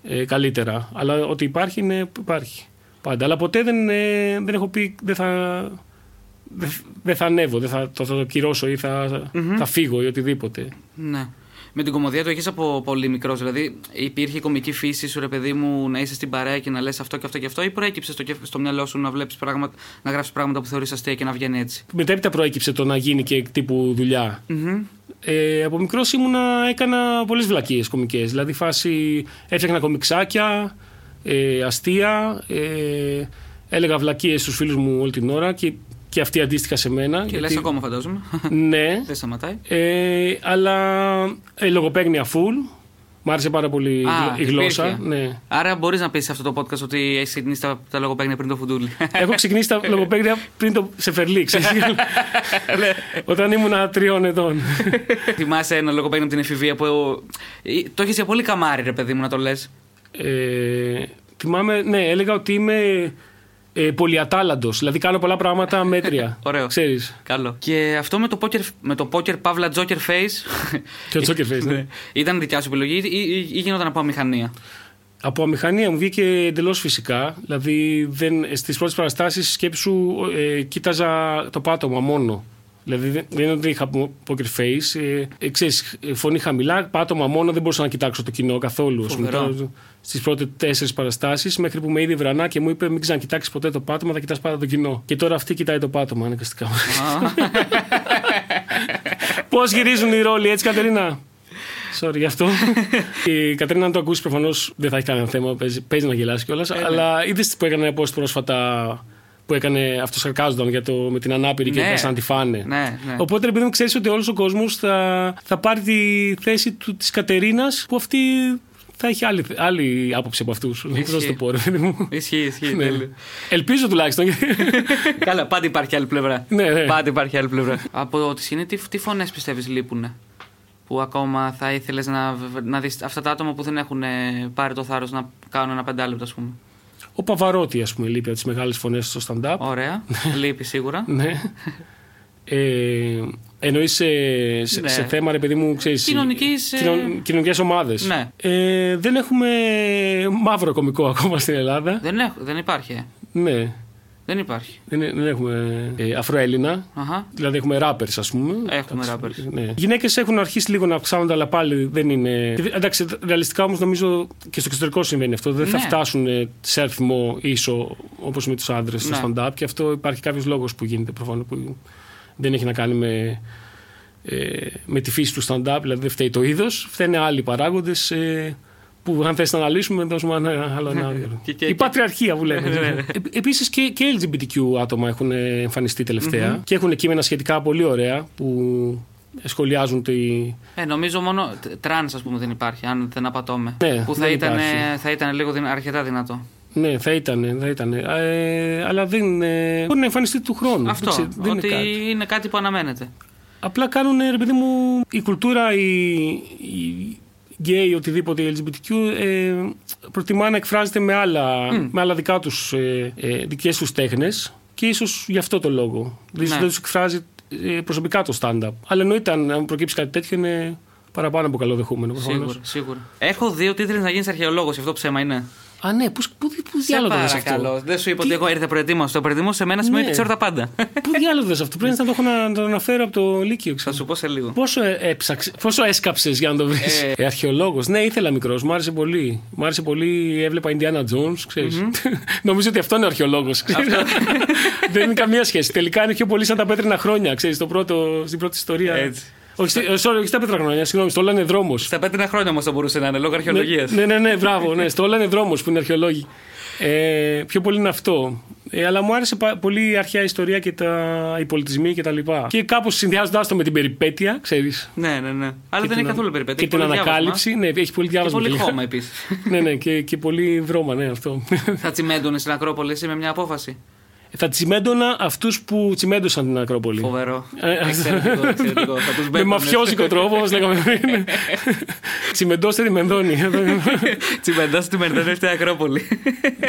ε, καλύτερα. Αλλά ότι υπάρχει, ναι, υπάρχει. Πάντα. Αλλά ποτέ δεν, ε, δεν έχω πει δεν θα, δεν, δεν θα ανέβω, δεν θα το, θα το κυρώσω ή θα, θα φύγω ή οτιδήποτε. ναι. Με την κομμωδία το έχεις από πολύ μικρός. Δηλαδή, υπήρχε η κομική φύση σου, ρε παιδί μου, να είσαι στην παρέα και να λες αυτό και αυτό και αυτό, ή προέκυψες στο, κεφ- στο μυαλό σου να βλέπεις πράγματα, να γράφεις πράγματα που θεωρείς αστεία και να βγαίνει έτσι; Μετέπειτα προέκυψε το να γίνει και τύπου δουλειά. Μμμ. Ε, από μικρός ήμουνα, έκανα πολλές βλακίες κομικές. Δηλαδή, φάση έφτιαχνα κομιξάκια, ε, αστεία, ε, έλεγα βλακίες στους φίλους μου όλη την ώρα και, και αυτοί αντίστοιχα σε μένα. Και λες ακόμα, φαντάζομαι. Ναι, Δεν σταματάει. ε, αλλά ε, λογοπαίγνια full. Μ' άρεσε πάρα πολύ Α, η γλώσσα. υπήρχε. Ναι. Άρα μπορείς να πεις σε αυτό το podcast ότι έχεις ξεκινήσει τα, τα λογοπαίγνια πριν το φουντούλι. Έχω ξεκινήσει τα λογοπαίγνια πριν το Σεφερλί, ξέρεις. Όταν ήμουν τριών ετών. Θυμάσαι ένα λογοπαίγνιο από την εφηβεία που. ε, Το έχεις για πολύ καμάρι, ρε παιδί μου, να το λες. Ε, θυμάμαι, ναι, έλεγα ότι είμαι ε, πολυατάλαντος. Δηλαδή κάνω πολλά πράγματα μέτρια. Ωραίο. Ξέρεις. Καλό. Και αυτό με το poker, με το poker Παύλα Joker Face. Και το Joker Face, ναι. Ήταν δικιά σου επιλογή ή, ή, ή γινόταν από αμηχανία; Από αμηχανία μου βγήκε εντελώς φυσικά. Δηλαδή δεν, στις πρώτες παραστάσεις σκέψου ε, κοίταζα το πάτωμα μόνο. Δηλαδή δεν δεν είναι ότι είχα poker face. Ε, ε, ξέρεις, ε, φωνή χαμηλά, πάτωμα μόνο, δεν μπορούσα να κοιτάξω το κοινό καθόλου. Φοβερό. Στις πρώτες τέσσερις παραστάσεις, μέχρι που με είδε βρανά και μου είπε: Μην ξανακοιτάξεις ποτέ το πάτωμα, θα κοιτάς πάντα το κοινό. Και τώρα αυτή κοιτάει το πάτωμα, αναγκαστικά. Πώς γυρίζουν οι ρόλοι, έτσι, Κατερίνα; Sorry γι' αυτό. η Κατερίνα, αν το ακούσεις, προφανώς δεν θα έχει κανένα θέμα. Παίζει, παίζει να γελάσει κιόλας. ναι. αλλά είδες που έκανε post πρόσφατα που έκανε αυτό σαρκάζονταν για το, με την ανάπηρη και Ναι. έπιασαν να τη φάνε. Ναι, ναι. Οπότε επειδή ξέρεις ότι όλος ο κόσμος θα, θα πάρει τη θέση του, της Κατερίνας που αυτή θα έχει άλλη, άλλη άποψη από αυτούς. Πώς να σου το πω, ρε παιδί μου. Ισχύει, ισχύει. Ναι. τέλειο. Ελπίζω τουλάχιστον. Καλά, πάντα υπάρχει άλλη πλευρά. Ναι, ναι. Πάντα υπάρχει άλλη πλευρά. Από τη σκηνή, τι, τι φωνές πιστεύεις λείπουν που ακόμα θα ήθελες να, να δεις αυτά τα άτομα που δεν έχουν ε, πάρει το θάρρος να κάνουν ένα πεντάλεπτο, ας πούμε; Ο Παβαρότη, ας πούμε, λείπει από τις μεγάλες φωνές στο stand-up. Ωραία. Λείπει σίγουρα. Ναι. Ε, Εννοείς σε, σε, Ναι. σε θέμα, ρε παιδί μου, ξέρεις, Κοινωνικής, ε, κοινων- κοινωνικές ομάδες. Ναι. Ε, δεν έχουμε μαύρο κομικό ακόμα στην Ελλάδα. δεν, έχ, δεν υπάρχει. ε. Ναι. Δεν υπάρχει. Δεν, δεν έχουμε ε, Αφροέλληνα. Αχα. Δηλαδή έχουμε rappers, ας πούμε. Έχουμε Εντάξει, rappers. Ναι. Οι γυναίκες έχουν αρχίσει λίγο να αυξάνονται, αλλά πάλι δεν είναι. Και, Εντάξει, ρεαλιστικά όμως νομίζω και στο εξωτερικό συμβαίνει αυτό. Δεν θα Ναι. φτάσουν ε, σε αριθμό ίσο όπως με τους άντρες στο Ναι. stand-up. Και αυτό υπάρχει κάποιος λόγος που γίνεται προφανώς που δεν έχει να κάνει με, ε, με τη φύση του stand-up, δηλαδή δεν φταίει το είδος. Φταίνε άλλοι παράγοντες. Ε, που αν θες να αναλύσουμε, δώσουμε ένα άλλο ένα. Και- και- Η και- πατριαρχία που Ναι, λέμε. Ε, Επίσης και, και LGBTQ άτομα έχουν ε, εμφανιστεί τελευταία και έχουν κείμενα σχετικά πολύ ωραία που σχολιάζουν τη. Ε, νομίζω μόνο τρανς, ας πούμε, δεν υπάρχει, αν δεν απατώμαι. Ναι, που θα δεν ήταν, υπάρχει. θα ήταν λίγο δυνα- αρκετά δυνατό. Ναι, θα ήταν, θα ήταν. Ε, αλλά δεν. Ε, μπορεί να εμφανιστεί του χρόνου. Αυτό. Δεν ξέρω, δεν ότι είναι κάτι. είναι κάτι που αναμένεται. Απλά κάνουν, ρε παιδί μου, η κουλτούρα, η, η γκέι, οτιδήποτε, η LGBTQ, ε, προτιμά να εκφράζεται με άλλα, με άλλα δικά τους, ε, ε, δικές τους τέχνες και ίσως γι' αυτό το λόγο. Δηλαδή Ναι. δεν τους εκφράζει ε, προσωπικά το stand-up. Αλλά εννοείται αν, αν προκύψει κάτι τέτοιο είναι παραπάνω από καλοδεχούμενο. προφανώς. Σίγουρα, σίγουρα. Έχω δει ότι ήθελε να γίνει αρχαιολόγος, αυτό ψέμα είναι. Α, ναι, πώς, πού, πού Σε διάλογος δες παρακαλώ. αυτό; Δεν σου είπα ότι εγώ ήρθα προετοίμαστο. Το προετοίμαστο σε μένα σημαίνει Ναι. ότι ξέρω τα πάντα. Πού διάλογος δες αυτό; Πρέπει να το έχω να, να το αναφέρω από το Λύκειο. Θα Ξέρω. σου πω σε λίγο. Πόσο, ε, έψαξε, πόσο έσκαψες για να το βρεις; Ε. Ε, αρχαιολόγος. Ναι, ήθελα μικρός. Μου άρεσε πολύ. Μου άρεσε πολύ. Έβλεπα Indiana Jones, ξέρεις. Νομίζω ότι αυτό είναι ο αρχαιολόγος. ξέρεις. Δεν είναι καμία σχέση. Τελικά είναι πιο πολύ σαν τα πέτρινα χρόνια, ξέρεις, το πρώτο, στην πρώτη ιστορία. Έτσι. Όχι, στη- ε, sorry, όχι στα πέτρινα χρόνια, συγγνώμη, στο λένε δρόμος. Στα πέτρινα χρόνια όμως θα μπορούσε να είναι λόγω αρχαιολογίας. Ναι, ναι, ναι, μπράβο, ναι, στο λένε δρόμος που είναι αρχαιολόγοι. Ε, πιο πολύ είναι αυτό. Ε, αλλά μου άρεσε πα- πολύ η αρχαία ιστορία και τα, οι πολιτισμοί και τα λοιπά. Και κάπως συνδυάζοντά το με την περιπέτεια, ξέρεις. Ναι, ναι, ναι. Αλλά δεν την- έχει καθόλου περιπέτεια. Και Έχει την πολύ διάβασμα. ανακάλυψη. Ναι, έχει πολύ Και διάβασμα. πολύ τελικά. χώμα επίσης. ναι, ναι, και, και πολύ βρώμα, ναι, αυτό. θα τσιμέντωνες στην Ακρόπολη εσύ με μια απόφαση. Θα τσιμέντωνα αυτούς που τσιμέντωσαν την Ακρόπολη. Φοβερό. Ε, Εξαιρετικό, εξαιρετικό. Θα τους Με μπέκονες. μαφιόζικο τρόπο, όπως λέγαμε πριν. Τσιμεντώστε τη Μενδόνη. Τσιμεντώστε τη Μερδόνη στην Ακρόπολη.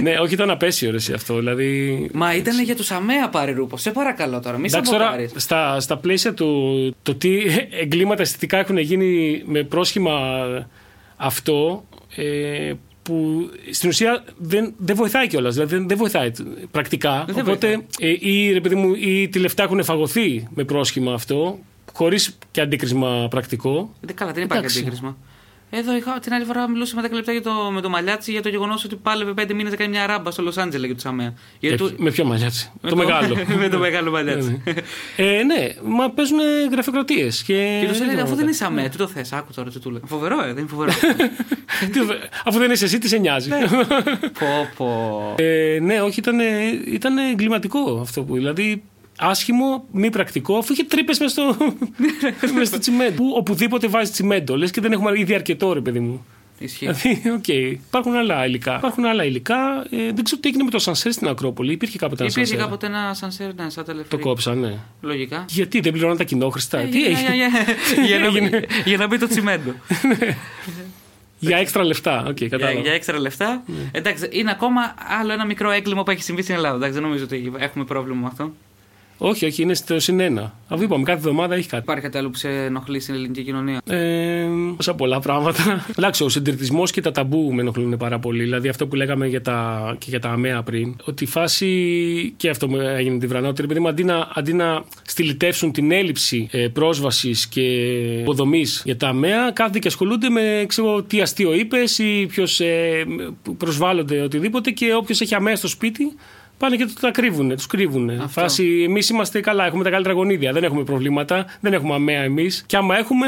ναι, όχι, ήταν απέσιο ρε, εσύ αυτό. Δηλαδή. Μα ήταν για τους ΑΜΕΑ πάρει ρούπο. Σε παρακαλώ τώρα, μη Εντάξει, τώρα σαμποτάρεις. στα, στα πλαίσια του το τι εγκλήματα αισθητικά έχουν γίνει με πρόσχημα αυτό ε, που στην ουσία δεν, δεν βοηθάει κιόλας. Δηλαδή δεν, δεν βοηθάει πρακτικά. Δεν Οπότε ε, ή, ρε παιδί μου, ή τη λεφτά έχουν φαγωθεί με πρόσχημα αυτό, χωρίς και αντίκρισμα πρακτικό. Δεν καλά, δεν υπάρχει Εντάξει. αντίκρισμα. Εδώ είχα, την άλλη φορά μιλούσα με 10 λεπτά για το, με το Μαλιάτσι για το γεγονός ότι πάλευε 5 μήνες να κάνει μια ράμπα στο Λος Άντζελες για τους ΑΜΕΑ. Γιατί Με, του- με ποιο μαλλιάτσι. με το, μεγάλο. με το μεγάλο Μαλιάτσι. ε, ναι, μα παίζουν γραφειοκρατίες. Και, Και τους έλεγε, αφού δεν είσαι Ναι. ΑΜΕΑ, τι το θες, άκου τώρα τι του λέει. Φοβερό, ε, δεν είναι φοβερό. Τι- Αφού δεν είσαι εσύ, τι σε νοιάζει. πω, πω. Ε, ναι, όχι, ήταν, ήταν εγκληματικό αυτό που. Δηλαδή, άσχημο, μη πρακτικό, αφού είχε τρύπες μέσα στο, μες στο τσιμέντο. Που οπουδήποτε βάζει τσιμέντο, λες και δεν έχουμε ήδη αρκετό, ρε παιδί μου. Ισχύει. Δηλαδή, οκ, υπάρχουν άλλα υλικά. Υπάρχουν άλλα υλικά. Ε, δεν ξέρω τι έγινε με το σανσέρ στην Ακρόπολη. Υπήρχε κάποτε ένα Υπήρχε σανσέρ. κάποτε ένα σανσέρ, ναι, σαν Το τελευταίο. κόψαν, ναι. Λογικά. Γιατί δεν πληρώναν τα κοινόχρηστα. Ε, τι για- έγινε; για- για- για να μπει- έγινε; Για να μπει το τσιμέντο. Για έξτρα λεφτά. Οκ, για, κατάλαβα. για έξτρα λεφτά. Εντάξει, είναι ακόμα άλλο ένα μικρό έγκλημα που έχει συμβεί στην Ελλάδα. Εντάξει, δεν νομίζω ότι έχουμε πρόβλημα με αυτό. Όχι, όχι, είναι στο συνένα. Αφού είπαμε, κάθε εβδομάδα έχει κάτι. Υπάρχει κάτι άλλο που σε ενοχλεί στην ελληνική κοινωνία; Ε, όσα πολλά πράγματα. Εντάξει, ο συντηρητισμός και τα ταμπού με ενοχλούν πάρα πολύ. Δηλαδή αυτό που λέγαμε για τα, και για τα ΑΜΕΑ πριν. Ότι η φάση και αυτό μου έγινε τη βρανότερη. Επειδή αντί να, αντί να στηλιτεύσουν την έλλειψη ε, πρόσβασης και υποδομής για τα ΑΜΕΑ, κάθονται και ασχολούνται με ξέρω, τι αστείο είπες ή ποιος ε, προσβάλλονται οτιδήποτε και όποιος έχει ΑΜΕΑ στο σπίτι πάνε και τα κρύβουν, τους κρύβουν. Φάση, εμείς είμαστε καλά, έχουμε τα καλύτερα γονίδια, δεν έχουμε προβλήματα, δεν έχουμε αμαία εμείς. Και άμα έχουμε,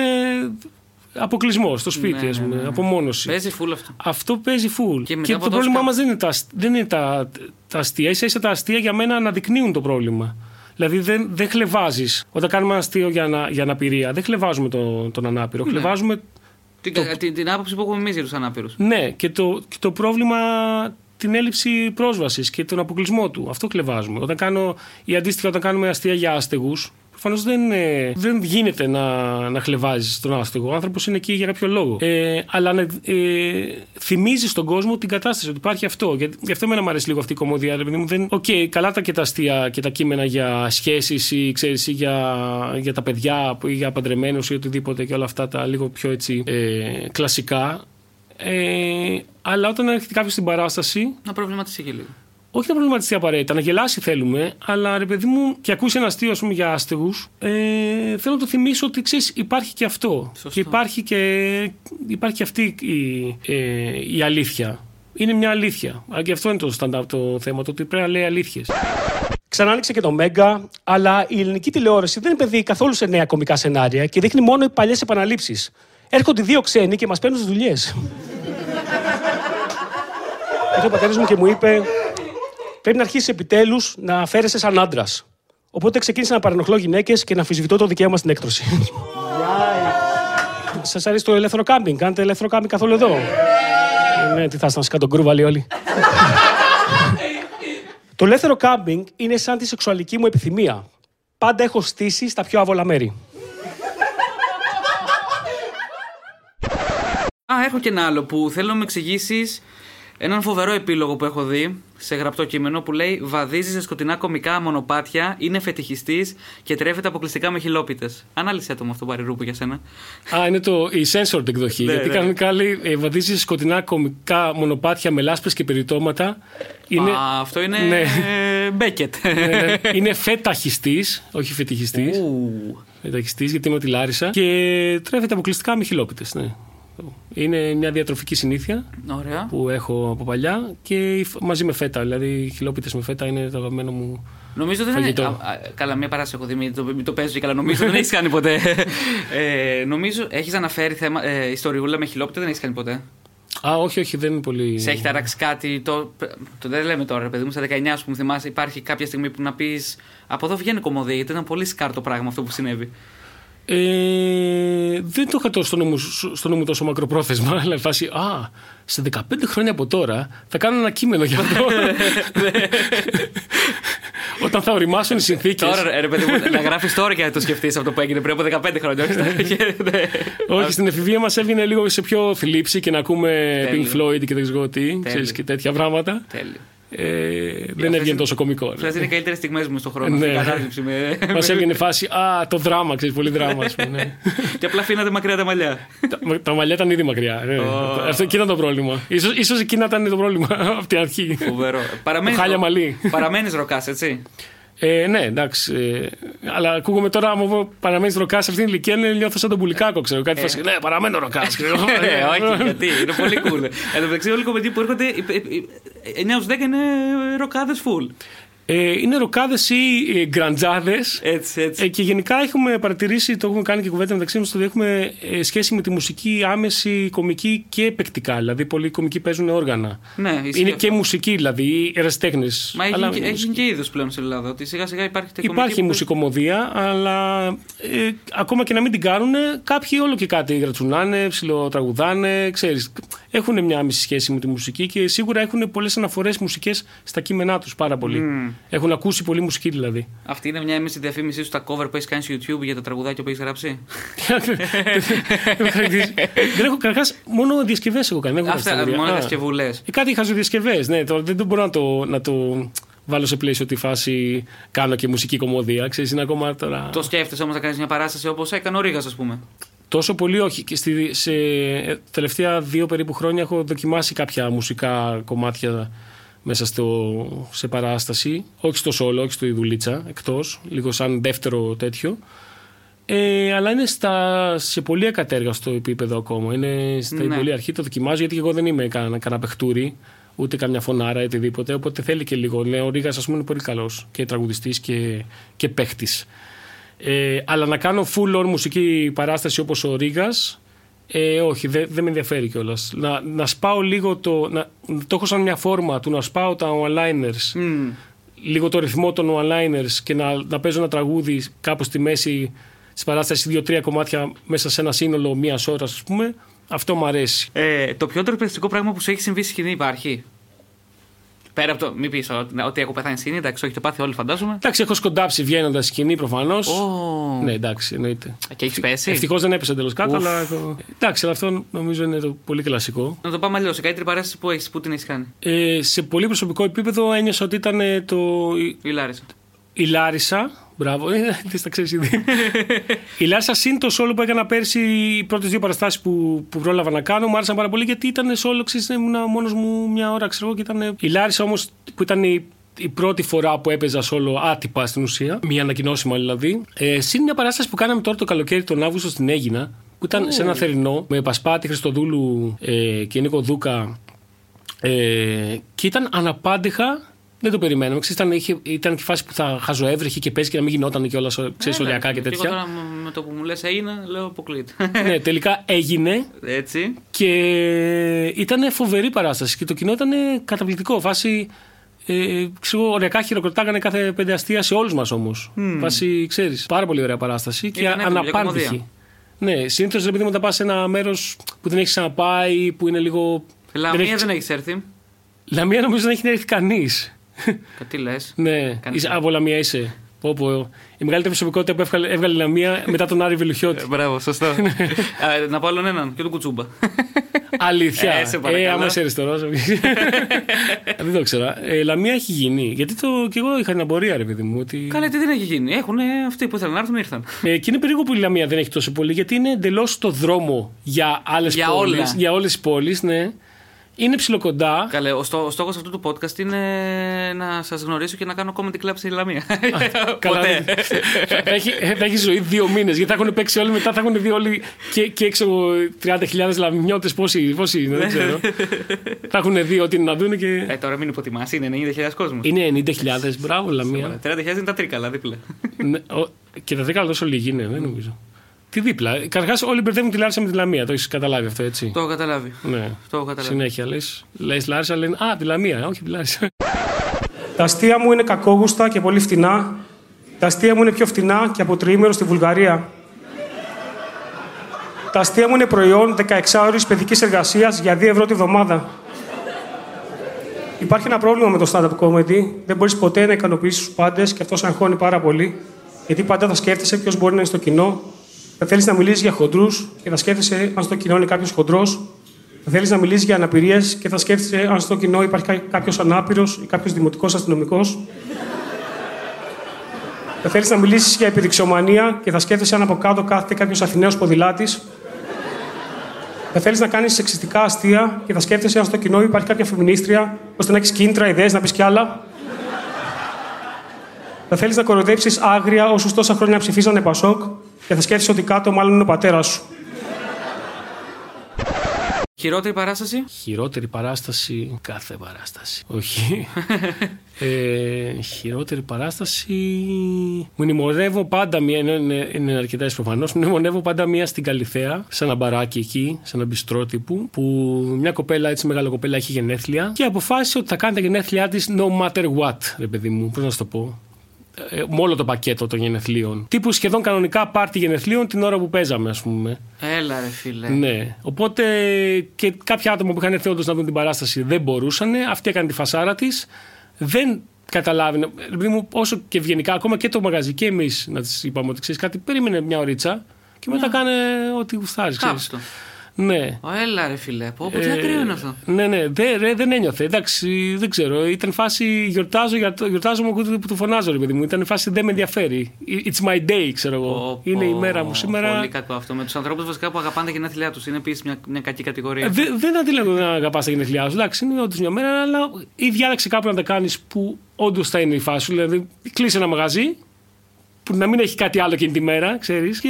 αποκλεισμό στο σπίτι, Ναι, ας πούμε, ναι, ναι. απομόνωση. Παίζει φουλ αυτό. Αυτό παίζει φουλ. Και Και, μετά από το τόσο πρόβλημά κα- μας δεν είναι, τα, δεν είναι τα, τα αστεία. σα ίσα τα αστεία για μένα αναδεικνύουν το πρόβλημα. Δηλαδή δεν, δεν χλευάζεις. Όταν κάνουμε ένα αστείο για, ανα- για αναπηρία, δεν χλευάζουμε τον, τον ανάπηρο. Ναι. Χλευάζουμε. Την, την, την άποψη που έχουμε εμείς για τους ανάπηρους. Ναι, και το, και το πρόβλημα την έλλειψη πρόσβασης και τον αποκλεισμό του. Αυτό χλευάζουμε. Όταν κάνω, ή αντίστοιχα, όταν κάνουμε αστεία για άστεγους, προφανώς δεν, ε, δεν γίνεται να, να χλευάζεις τον άστεγο. Ο άνθρωπος είναι εκεί για κάποιο λόγο. Ε, αλλά να ε, θυμίζεις στον κόσμο την κατάσταση, ότι υπάρχει αυτό. Γιατί, γι' αυτό εμένα μου αρέσει λίγο αυτή η κωμωδία. ρε παιδί μου, δεν, οκ, καλά τα και τα αστεία και τα κείμενα για σχέσεις ή, ξέρεις, ή για, για τα παιδιά ή για παντρεμένους ή οτιδήποτε και όλα αυτά τα λίγο πιο έτσι ε, κλασικά. Ε, αλλά όταν έρχεται κάποιος στην παράσταση, Να προβληματιστεί και λίγο. όχι να προβληματιστεί απαραίτητα, να γελάσει θέλουμε, αλλά ρε παιδί μου, και ακούσει ένα αστείο ας πούμε, για άστεγους, ε, θέλω να το θυμίσω ότι ξέρεις, υπάρχει και αυτό. Σωστό. Και υπάρχει και, υπάρχει και αυτή η, ε, η αλήθεια. Είναι μια αλήθεια. Α, Και αυτό είναι το stand-up το θέμα, το ότι πρέπει να λέει αλήθειες. Ξανά άνοιξε και το Μέγκα, αλλά η ελληνική τηλεόραση δεν επενδύει καθόλου σε νέα κομικά σενάρια και δείχνει μόνο οι παλιές επαναλήψεις. Έρχονται δύο ξένοι και μας παίρνουν τι δουλειές. Ήρθε ο πατέρας μου και μου είπε: Πρέπει να αρχίσεις επιτέλους να φέρεσαι σαν άντρας. Οπότε ξεκίνησα να παρενοχλώ γυναίκες και να αμφισβητώ το δικαίωμα στην έκτρωση. Σας αρέσει το ελεύθερο κάμπινγκ, κάνετε ελεύθερο κάμπινγκ καθόλου εδώ; Ναι, τι θα σας κάνω τον γκρούβαλοι όλοι. Το ελεύθερο κάμπινγκ είναι σαν τη σεξουαλική μου επιθυμία. Πάντα έχω στήσει στα πιο άβολα μέρη. Α, έχω και ένα άλλο που θέλω να μου εξηγήσεις έναν φοβερό επίλογο που έχω δει σε γραπτό κείμενο που λέει Βαδίζει σε σκοτεινά κομικά μονοπάτια, είναι φετιχιστής και τρέφεται αποκλειστικά με χιλόπιτες. Ανάλυσε το με αυτό παρηρούπου για σένα. Α, είναι το, η censored εκδοχή. Ναι, γιατί ναι. κανονικά λέει ε, βαδίζει σε σκοτεινά κομικά μονοπάτια με λάσπες και περιτώματα. Είναι, Α, αυτό είναι. Ναι. ε, Μπέκετ. ε, είναι φεταχιστής, όχι φετιχιστής. Ου. Φεταχιστής, γιατί είμαι τη Λάρισα. Και τρέφεται αποκλειστικά με χιλόπιτες. Ναι. Είναι μια διατροφική συνήθεια Ωραία. που έχω από παλιά και η φ- μαζί με φέτα. Δηλαδή, χιλόπιτες με φέτα είναι το αγαπημένο μου. Νομίζω δεν Φαγητό. είναι. α, α, καλά, μια παράσταση έχω δει, μην το, μην το παίζω και καλά. Νομίζω δεν έχεις κάνει ποτέ. Ε, νομίζω έχεις αναφέρει θέμα. Ε, ιστοριούλα με χιλόπιτα, δεν έχεις κάνει ποτέ; Α, όχι, όχι, δεν είναι πολύ. Σε έχει ταράξει κάτι. Το, το δεν λέμε τώρα, ρε παιδί μου, στα 19 που μου θυμάσαι, υπάρχει κάποια στιγμή που να πεις Από εδώ βγαίνει κομμωδία, γιατί ήταν πολύ σκάρτο πράγμα αυτό που συνέβη. Ε, δεν το είχα τόσο στο νου, μου- στο νου μου τόσο μακροπρόθεσμα, αλλά φάση, α, σε 15 χρόνια από τώρα θα κάνω ένα κείμενο για αυτό. Όταν θα οριμάσουν οι συνθήκες. Τώρα, ρε, ρε παιδί μου, να γράφεις τώρα και να το σκεφτείς αυτό που έγινε πριν από 15 χρόνια. όχι στα- ναι. Όχι, στην εφηβεία μας έβγαινε λίγο σε πιο θλίψη και να ακούμε Τέλειο. Pink Floyd και δεν ξέρω τι, ξέρεις, και τέτοια πράγματα. Τέλειο. Ε, δεν έβγαινε τόσο κωμικό. Αυτές είναι οι καλύτερες στιγμές μου στον χρόνο. Ναι. αυτή η κατάθλιψη με- Μα έβγαινε φάση, α, το δράμα, ξέρεις, πολύ δράμα, ας πούμε. ναι. Και απλά αφήνατε μακριά τα μαλλιά. τα, τα μαλλιά ήταν ήδη μακριά. ναι. Αυτό εκεί ήταν το πρόβλημα. Ίσως, ίσως εκεί να ήταν το πρόβλημα από την αρχή. Φοβερό. Παραμένεις χάλια ρο- μαλλί. Παραμένεις ροκάς, έτσι. Ε, ναι, εντάξει. Ε, αλλά ακούγομαι τώρα, άμα πω παραμένεις ροκάς σε αυτήν την ηλικία, είναι νιώθω σαν τον πουλικάκο, ξέρω. Κάτι φάση. Ναι, παραμένω ροκάς. Ε, όχι, γιατί είναι πολύ cool. Εν τω μεταξύ, όλοι οι κομμεντοί που έρχονται, οι- οι- οι- 9 10 είναι ροκάδες full. Ε, είναι ροκάδε ή ε, γκραντζάδες. Έτσι, έτσι. Ε, και γενικά έχουμε παρατηρήσει, το έχουμε κάνει και κουβέντα μεταξύ μας, ότι έχουμε ε, σχέση με τη μουσική άμεση, κομική και παικτικά. Δηλαδή, πολλοί κομικοί παίζουν όργανα. Ναι, ισχύει Είναι αυτό. και μουσική, δηλαδή, ερασιτέχνες. Μα έχει, και- έχει και είδος πλέον στην Ελλάδα. Ότι σιγά σιγά υπάρχει και κομική Υπάρχει που- μουσικομοδία, αλλά ε, ακόμα και να μην την κάνουν, κάποιοι όλο και κάτι γρατσουνάνε, ψιλοτραγουδάνε, ξέρεις. Έχουν μια άμεση σχέση με τη μουσική και σίγουρα έχουν πολλές αναφορές μουσικές στα κείμενά τους πάρα πολύ. Έχουν ακούσει πολύ μουσική δηλαδή. Αυτή είναι μια έμεση διαφήμιση σου στα cover που έχεις κάνει στο YouTube για τα τραγουδάκια που έχεις γράψει; δεν έχω καταρχάς, μόνο διασκευές έχω κάνει. Δεν έχω Αυτά κάνει στα μόνο Α. διασκευούλες. Ε, κάτι χαζοδιασκευέ, ναι. Το, δεν το μπορώ να το, να το βάλω σε πλαίσιο τη φάση κάνω και μουσική κομμωδία. Ξέρεις, είναι ακόμα τώρα... Το σκέφτεσαι όμως να κάνεις μια παράσταση όπως έκανε ο Ρίγα, ας πούμε. Τόσο πολύ όχι. Και στη, σε ε, τελευταία δύο περίπου χρόνια έχω δοκιμάσει κάποια μουσικά κομμάτια μέσα στο, σε παράσταση. Όχι στο σόλο, όχι στο Ιδουλίτσα, εκτός, λίγο σαν δεύτερο τέτοιο. Ε, αλλά είναι στα, σε πολύ ακατέργαστο επίπεδο ακόμα. Είναι στα Ναι. πολύ αρχή, το δοκιμάζω γιατί εγώ δεν είμαι κανένα, κανένα παιχτούρι, ούτε καμιά φωνάρα ή οτιδήποτε. Οπότε θέλει και λίγο. Ναι, ο Ρίγας, ας πούμε, είναι πολύ καλός και τραγουδιστής και, και παίχτης. Ε, αλλά να κάνω full on μουσική παράσταση όπως ο Ρίγας, ε, όχι, δεν δεν με ενδιαφέρει κιόλας. Να, να σπάω λίγο το. Να, το έχω σαν μια φόρμα του να σπάω τα one-liners Μμ. λίγο το ρυθμό των one-liners και να, να παίζω ένα τραγούδι κάπου στη μέση της παράστασης, δύο-τρία κομμάτια μέσα σε ένα σύνολο μία ώρας, ας πούμε, αυτό μου αρέσει. Ε, το πιο τροπιστικό πράγμα που σου έχει συμβεί στη σκηνή υπάρχει; Πέρα από το. Μην πεις ότι έχω πεθάνει σκηνή, εντάξει, όχι το πάθει όλοι φαντάζομαι. Εντάξει, έχω σκοντάψει βγαίνοντας σκηνή προφανώς. Ω. Ναι, εντάξει, εννοείται. Και έχεις πέσει; Ευτυχώς δεν έπεσε εντελώς κάτω, Ουφ. αλλά. έχω- Εντάξει, αλλά αυτό νομίζω είναι το πολύ κλασικό. Να το πάμε αλλιώς. Σε καλύτερη παράσταση που έχεις, που την έχεις κάνει; Ε, σε πολύ προσωπικό επίπεδο ένιωσα ότι ήταν ε, το, Η Λάρισα. Η Λάρισα. Μπράβο, ε, τις τα ξέρεις ήδη. η Λάρισα συν το σόλο που έκανα πέρσι, οι πρώτες δύο παραστάσεις που, που πρόλαβα να κάνω, μου άρεσαν πάρα πολύ γιατί ήταν σόλο, ξέρεις, ήμουν μόνος μου μια ώρα, ξέρω εγώ. Και ήταν... Η Λάρισα όμως που ήταν η, η πρώτη φορά που έπαιζα σόλο άτυπα στην ουσία, μια ανακοινώσιμα δηλαδή. Ε, συν μια παράσταση που κάναμε τώρα το καλοκαίρι τον Αύγουστο στην Έγινα, που ήταν σε ένα θερινό με Πασπάτη Χριστοδούλου ε, και Νίκο Δούκα ε, και ήταν αναπάντεχα. Δεν το περιμέναμε. Ξέρεις, ήταν, είχε, ήταν και η φάση που θα χαζοέβρεχε και παίζει και να μην γινόταν και όλα ξέρεις, ολιακά και Εγώ τέτοια. τώρα με το που μου λες έγινε, λέω αποκλείται. ναι, τελικά έγινε Έτσι. και ήταν φοβερή παράσταση και το κοινό ήταν καταπληκτικό. Φάση. Ε, ξέρω, ωριακά χειροκροτάγανε κάθε πέντε αστεία σε όλους μας όμως. Φάση, ξέρεις. Πάρα πολύ ωραία παράσταση και Ήταν εύκολη, για αναπάντηχη. κομμωδία. Ναι, συνήθως επειδή μου τα πας σε ένα μέρος που δεν έχεις ξαναπάει, που είναι λίγο. Λαμία έχεις- δεν έχεις έρθει. Λαμία νομίζω δεν έχει έρθει κανείς. Και Τι λες; Ναι, Κανείς είσαι, δεν. από Λαμία είσαι. Πω, πω. Η μεγαλύτερη προσωπικότητα που έβγαλε, έβγαλε η Λαμία μετά τον Άρη Βελουχιώτη. Μπράβο, σωστό. Ε, να πω άλλον έναν και τον κουτσούμπα. Αλήθεια. Ε, σε παρακαλώ. ε, άμα είσαι αριστερό. δεν το ξέρα. Ε, Λαμία έχει γίνει. Γιατί το, και εγώ είχα την απορία, ρε παιδί μου. Ότι... Καλά, τι δεν έχει γίνει. Έχουν αυτοί που ήθελαν να έρθουν, ήρθαν. Ε, και είναι περίεργο που η Λαμία δεν έχει τόσο πολύ, γιατί είναι εντελώς το δρόμο για άλλες Για πόλεις. όλα. Για όλες τις πόλεις, ναι. Είναι ψιλοκοντά. Καλέ, ο, στό, ο στόχος αυτού του podcast είναι να σας γνωρίσω και να κάνω comedy club στη Λαμία. Καλά, Ποτέ. θα, έχει, θα έχει ζωή δύο μήνες. Γιατί θα έχουν παίξει όλοι μετά, θα έχουν δει όλοι και, και έξω 30.000 λαμιώτε. Πόσοι, πόσοι είναι, δεν ξέρω. θα έχουν δει ό,τι είναι να δουν και. Ε, τώρα μην υποτιμάς, είναι 90.000 κόσμος. Είναι 90.000, μπράβο, Λαμία. 30.000 είναι τα τρίκαλα δίπλα. Ναι, ο- και τα δέκα τόσο λίγοι είναι, δεν νομίζω. Τι δίπλα. Καταρχά, όλοι μπερδεύουν τη Λάρισα με τη Λαμία. Το έχεις καταλάβει αυτό, έτσι; Το έχω καταλάβει. Ναι. Το έχω καταλάβει. Συνέχεια λες. Λες Λάρισα, λένε Α, τη Λαμία, όχι τη Λάρισα. Τα αστεία μου είναι κακόγουστα και πολύ φτηνά. Τα αστεία μου είναι πιο φτηνά και από τριήμερο στη Βουλγαρία. Τα αστεία μου είναι προϊόν 16 ώρες παιδικής εργασίας για 2 ευρώ τη βδομάδα. Υπάρχει ένα πρόβλημα με το stand-up comedy. Δεν μπορείς ποτέ να ικανοποιήσεις τους πάντες και αυτό σε αγχώνει πάρα πολύ. Γιατί πάντα θα σκέφτεσαι ποιος μπορεί να είναι στο κοινό. Θα θέλεις να μιλήσεις για χοντρούς και θα σκέφτεσαι αν στο κοινό είναι κάποιος χοντρός. Θα θέλεις να μιλήσεις για αναπηρίες και θα σκέφτεσαι αν στο κοινό υπάρχει κάποιος ανάπηρος ή κάποιος δημοτικός αστυνομικός. Θα θέλεις να μιλήσεις για επιδειξιομανία και θα σκέφτεσαι αν από κάτω κάθεται κάποιος Αθηναίος ποδηλάτης. Θα θέλεις να κάνεις σεξιστικά αστεία και θα σκέφτεσαι αν στο κοινό υπάρχει κάποια φεμινίστρια, ώστε να έχεις κίνητρα, ιδέες, να πεις κι άλλα. Θα θέλεις να κοροϊδέψεις άγρια όσου τόσα χρόνια ψηφίζανε Πασόκ και θα σκέφτεσαι ότι κάτω μάλλον είναι ο πατέρας σου. Χειρότερη παράσταση; Χειρότερη παράσταση. Κάθε παράσταση. Όχι. ε, χειρότερη παράσταση. Μνημονεύω πάντα μία. Είναι, είναι, είναι αρκετές προφανώς. Μνημονεύω πάντα μία στην Καλιθέα, σε ένα μπαράκι εκεί, σε ένα μπιστρό τύπου, που μια κοπέλα, έτσι μεγάλη κοπέλα, έχει γενέθλια και αποφάσισε ότι θα κάνει τα γενέθλιά της no matter what, ρε παιδί μου. Πώς να σου το πω; Ε, με όλο το πακέτο των γενεθλίων. Τύπου σχεδόν κανονικά πάρτι γενεθλίων την ώρα που παίζαμε, ας πούμε. Έλα, ρε φίλε. Ναι. Οπότε και κάποια άτομα που είχαν έρθει όντως να δουν την παράσταση δεν μπορούσαν. Αυτή έκανε τη φασάρα της. Δεν καταλάβαινε. Επειδή μου, όσο και ευγενικά, ακόμα και το μαγαζί και εμείς να της είπαμε ότι ξέρεις κάτι, περίμενε μια ωρίτσα και μετά κάνε ό,τι γουστάρεις. Κάψτο. Ναι. Ω, έλα ρε φίλε. Πω, πω, τι ακραίο είναι αυτό. Ναι, ναι, δεν, ρε, δεν ένιωθε. Εντάξει, δεν ξέρω. Ήταν φάση γιορτάζω, γιορτάζω, γιορτάζω μου ακούτε που του φωνάζω, ρε παιδί μου. Ήταν φάση δεν με ενδιαφέρει. It's my day, ξέρω εγώ. Πω, είναι η πω, μέρα μου σήμερα. Πολύ κακό αυτό. Με τους ανθρώπους βασικά που αγαπάνε τα γενέθλιά τους. Είναι επίσης μια, μια κακή κατηγορία. Ε, δεν δεν αντιλέγω να αγαπάς τα γενέθλιά σου. Εντάξει, είναι όντως μια μέρα, αλλά ή διάλεξε κάπου να τα κάνεις που όντως θα είναι η φάση σου. Δηλαδή, κλείσει ένα μαγαζί που να μην έχει κάτι άλλο εκείνη τη μέρα, ξέρεις, και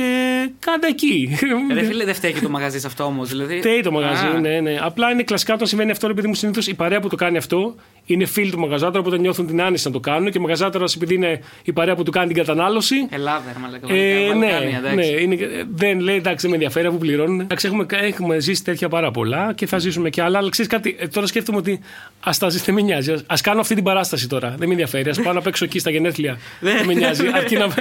κάντε εκεί. Ρε φίλε, δεν φταίει και το μαγαζί σε αυτό όμως. Δηλαδή... Φταίει το μαγαζί, Α, ναι, ναι. Απλά είναι κλασικά όταν συμβαίνει αυτό, επειδή μου συνήθως η παρέα που το κάνει αυτό είναι φίλοι του μαγαζάτορα, οπότε νιώθουν την άνεση να το κάνουν και ο μαγαζάτορας, επειδή είναι η παρέα που του κάνει την κατανάλωση. Ελλάδα, ρε μαλάκα. Ε, ναι, Βαλκάνια, εντάξει. ναι είναι, ε, δεν λέει εντάξει, δεν με ενδιαφέρει αφού πληρώνουν. Εντάξει, έχουμε, έχουμε ζήσει τέτοια πάρα πολλά και θα ζήσουμε και άλλα. Αλλά ξέρεις κάτι, ε, τώρα σκέφτομαι ότι ας τα ζήσει, δεν με νοιάζει. Α κάνω αυτή την παράσταση τώρα. Δεν με ενδιαφέρει. Α πάω να παίξω εκεί στα γενέθλια. δεν με νοιάζει. Αρκεί να,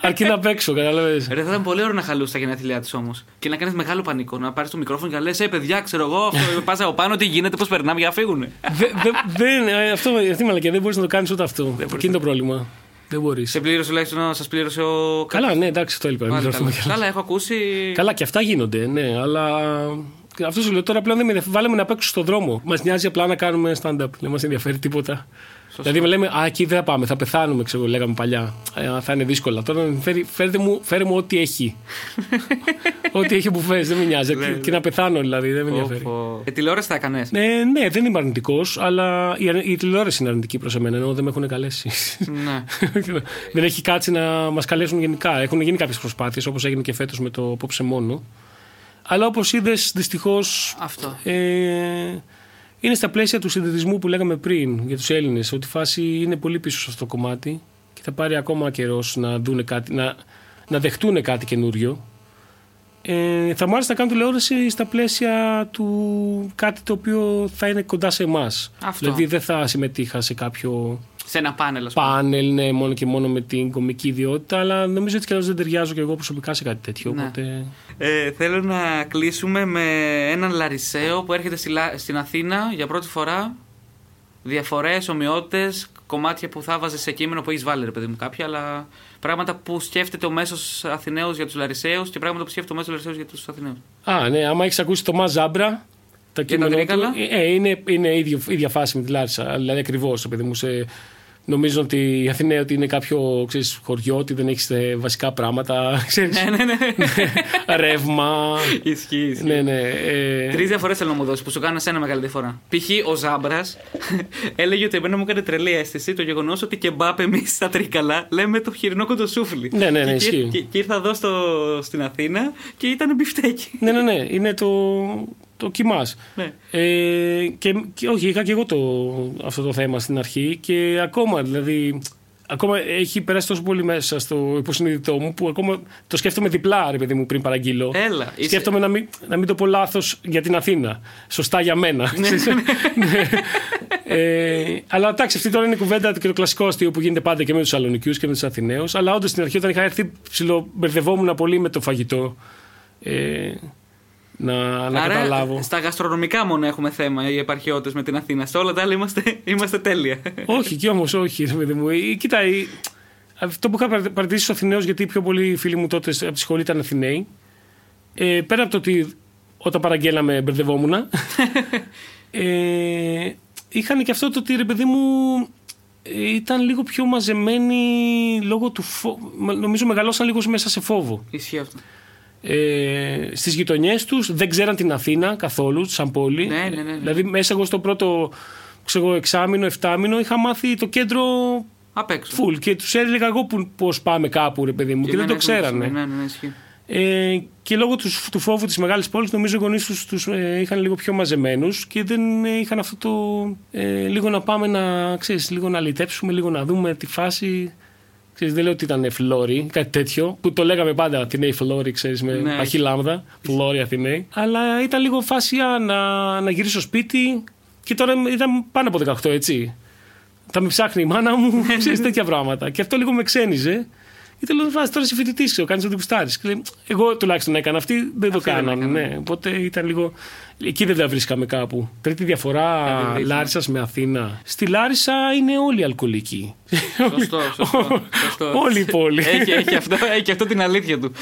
αρκεί να παίξω, καταλαβαίνεις. Ρε, θα ήταν πολύ ωραίο να χαλούσε τα γενέθλιά της όμως. Και να κάνεις μεγάλο πανικό. Να πάρεις το μικρόφωνο και να λες: Ε, παιδιά, ξέρω εγώ, πας από πάνω, τι γίνεται, πώς περνάμε για να φύγουν. Δε- δε- δεν, ε, αυτό, αυτή η μαλακία δεν μπορείς να το κάνεις ούτε αυτό. Εκεί είναι το πρόβλημα. Δεν μπορείς. Σε πλήρωσε τουλάχιστον, σας πλήρωσε ο. Καλά, ναι, εντάξει, αυτό έλειπα. Πάλι Μην καλά. γραφτούμε κι άλλα. Καλά, έχω ακούσει. Καλά, και αυτά γίνονται, ναι, αλλά. Αυτό σου λέω τώρα πλέον δεν με ενδιαφέρει. Βάλαμε να παίξουμε στον δρόμο. Μας νοιάζει απλά να κάνουμε stand-up. Δεν μας ενδιαφέρει τίποτα. Δηλαδή, με λέμε, Α, εκεί δεν θα πάμε, θα πεθάνουμε, ξέρω, λέγαμε παλιά. Ε, θα είναι δύσκολα. Τώρα φέρει, φέρτε μου, φέρε μου ό,τι έχει. ό,τι έχει που φέρεις, δεν με νοιάζει. και, και να πεθάνω δηλαδή, δεν με ενδιαφέρει. Πω. Ε, τηλεόραση θα έκανες; Ε, ναι, δεν είμαι αρνητικός, αλλά η, αρ- η τηλεόραση είναι αρνητική προς εμένα, ενώ δεν με έχουν καλέσει. ναι. δεν έχει κάτσει να μας καλέσουν γενικά. Έχουν γίνει κάποιες προσπάθειες, όπως έγινε και φέτος με το Απόψε Μόνο. Αλλά όπως είδες, δυστυχώς. Αυτό. Ε, είναι στα πλαίσια του συνδετισμού που λέγαμε πριν για τους Έλληνες, ότι η φάση είναι πολύ πίσω σε αυτό το κομμάτι και θα πάρει ακόμα καιρός να, δούνε κάτι, να, να δεχτούν κάτι καινούριο. Ε, θα μου άρεσε να κάνω τηλεόραση στα πλαίσια του κάτι το οποίο θα είναι κοντά σε εμάς. Αυτό. Δηλαδή δεν θα συμμετείχα σε κάποιο Σε ένα πάνελ, ας πούμε. πάνελ, ναι, μόνο και μόνο με την κομική ιδιότητα, αλλά νομίζω ότι κι αλλιώς δεν ταιριάζω και εγώ προσωπικά σε κάτι τέτοιο. Ναι. Οπότε... Ε, θέλω να κλείσουμε με έναν Λαρισαίο που έρχεται στη Λα- στην Αθήνα για πρώτη φορά. Διαφορές, ομοιότητες, κομμάτια που θα βάζε σε κείμενο που έχεις βάλει, ρε παιδί μου, κάποια, αλλά πράγματα που σκέφτεται ο μέσος Αθηναίος για τους Λαρισαίους και πράγματα που σκέφτεται ο μέσος Λαρισαίος για τους Αθηναίους. Α, ναι, άμα έχεις ακούσει το Μαζάμπρα. Το Για τον κείμενό του, Τρίκαλα; ε, είναι, είναι ίδιο, ίδια φάση με τη Λάρισα. Δηλαδή ακριβώς, παιδί μου. Σε, νομίζω ότι η Αθηναία ότι είναι κάποιο ξέρεις, χωριό, ότι δεν έχεις βασικά πράγματα. Ξέρεις, ναι, ναι, ναι. ρεύμα. Ισχύει. ναι, ναι. Ε, Τρεις διαφορές θέλω να μου δώσεις που σου κάνουν ένα μεγάλη διαφορά. Π.χ. ο Ζάμπρας έλεγε ότι εμένα μου έκανε τρελή αίσθηση το γεγονός ότι και μπάπ εμείς στα τρίκαλα λέμε το χοιρινό κοντοσούφλι. Ναι, ναι, ναι, Και- ισχύει. Και, και ήρθα εδώ στο, στην Αθήνα και ήταν μπιφτέκι. ναι, ναι, ναι. Είναι το, το κοιμάς. Ναι. Ε, και, και όχι, είχα και εγώ το, αυτό το θέμα στην αρχή και ακόμα δηλαδή. Ακόμα έχει περάσει τόσο πολύ μέσα στο υποσυνείδητό μου που ακόμα το σκέφτομαι διπλά, ρε παιδί μου, πριν παραγγείλω. Έλα. είσαι- Σκέφτομαι να μην, να μην το πω λάθος για την Αθήνα. Σωστά για μένα. Ναι. ε, αλλά εντάξει, αυτή τώρα είναι η κουβέντα και το κλασικό αστείο που γίνεται πάντα και με τους Σαλονικιούς και με τους Αθηναίους. Αλλά όντως στην αρχή, όταν είχα έρθει, ψιλομπερδευόμουν πολύ με το φαγητό. Ε, να, να Άρα, καταλάβω. Στα γαστρονομικά μόνο έχουμε θέμα οι επαρχιώτες με την Αθήνα. Σε όλα τα άλλα είμαστε, είμαστε τέλεια. όχι, και όμως όχι, ρε παιδί μου. Ε, Κοίτα, η- αυτό που είχα παρα- παρατηρήσει στου Αθηναίου, γιατί οι πιο πολλοί φίλοι μου τότε από τη σχολή ήταν Αθηναίοι. Ε, πέρα από το ότι όταν παραγγέλαμε μπερδευόμουν. ε, είχαν και αυτό το ότι ρε παιδί μου ε, ήταν λίγο πιο μαζεμένοι λόγω του φόβου. Νομίζω μεγαλώσαν λίγο μέσα σε φόβο. Ισχύει αυτό. Ε, στις γειτονιές τους δεν ξέραν την Αθήνα καθόλου σαν πόλη. Ναι, ναι, ναι, ναι. Δηλαδή μέσα εγώ στο πρώτο ξέρω, εγώ, εξάμηνο, εφτάμηνο είχα μάθει το κέντρο Απ' έξω. full και τους έλεγα εγώ που, πώς πάμε κάπου ρε παιδί μου και, δεν εμένα το έτσι μου ξέρανε. Ναι, ναι, ναι, ισχύει. Ε, και λόγω τους, του φόβου της μεγάλης πόλης νομίζω οι γονείς τους, τους ε, είχαν λίγο πιο μαζεμένους και δεν ε, είχαν αυτό το ε, λίγο να πάμε να, ξέρεις, λίγο να λυτέψουμε, λίγο να δούμε τη φάση. Ξέρεις, δεν λέω ότι ήταν φλόρι, κάτι τέτοιο, που το λέγαμε πάντα Αθηναίοι φλόρι, ξέρεις, με Ναι. παχύ λάμδα, φλόρι Αθηναίοι. Αλλά ήταν λίγο φάση α, να, να γυρίσω σπίτι και τώρα ήταν πάνω από 18, έτσι. Θα με ψάχνει η μάνα μου, ξέρεις, τέτοια πράγματα. Και αυτό λίγο με ξένιζε. Γιατί λέω, βάζει τώρα είσαι φοιτητής, ξέρω, κάνεις ό,τι κουστάρει. Εγώ τουλάχιστον έκανα αυτή, δεν το Αυτή δεν κάνανε. έκανα. Ναι. Οπότε ήταν λίγο. Εκεί δεν τα βρίσκαμε κάπου. Τρίτη διαφορά δεν δείχνει. Λάρισας με Αθήνα. Στη Λάρισα είναι όλοι αλκοολικοί. Σωστό, σωστό. σωστό. Όλη η πόλη. έχει, έχει, αυτό, έχει αυτό την αλήθεια του.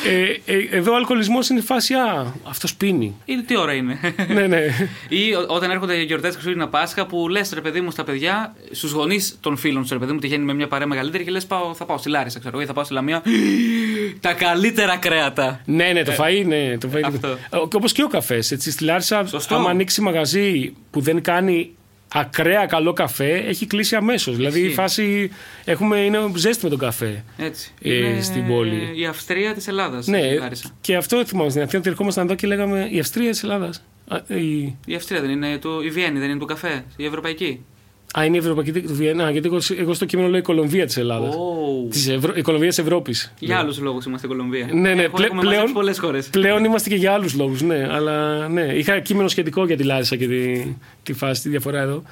Ε, ε, εδώ ο αλκοολισμός είναι φάση. Α, αυτός πίνει. Ή τι ώρα είναι. ναι, ναι. Ή ό- όταν έρχονται γιορτές Χριστούγεννα Πάσχα που λες ρε παιδί μου στα παιδιά, στους γονείς των φίλων σου, ρε παιδί μου, τυχαίνει με μια παρέα μεγαλύτερη και λες θα πάω στη Λάρισα, ξέρω εγώ, ή θα πάω στη Λαμία. Τα καλύτερα κρέατα. Ναι, ναι, το φαΐ, ναι. Το φαΐ. Αυτό. Όπως και ο καφές. Στη Λάρισα, Σωστό. άμα ανοίξει μαγαζί που δεν κάνει ακραία καλό καφέ, έχει κλείσει αμέσως. Δηλαδή η Ισχύει. φάση. Έχουμε, είναι ζέστη με τον καφέ. Έτσι. Ε, Είναι στην πόλη. Η Αυστρία της Ελλάδας. Ναι, και αυτό θυμάμαι στην Αθήνα ότι ερχόμασταν εδώ και λέγαμε η Αυστρία της Ελλάδας. Η... Η Αυστρία δεν είναι το. Η Βιέννη δεν είναι του καφέ. Η Ευρωπαϊκή. Α, είναι η Ευρωπαϊκή του Βιέννα. Α, γιατί εγώ, εγώ στο κείμενο λέω η Κολομβία της Ελλάδας. Ω. Της Ευρω... Η Κολομβία της Ευρώπης. Για άλλους λόγους είμαστε στην Κολομβία. Ναι, ναι, Έχω- πλε- έχουμε πλέον- μαζέψει πολλές χώρες. Πλέον είμαστε και για άλλους λόγους, ναι. Αλλά ναι, είχα κείμενο σχετικό για τη Λάρισα και τη, τη φάση, τη διαφορά εδώ.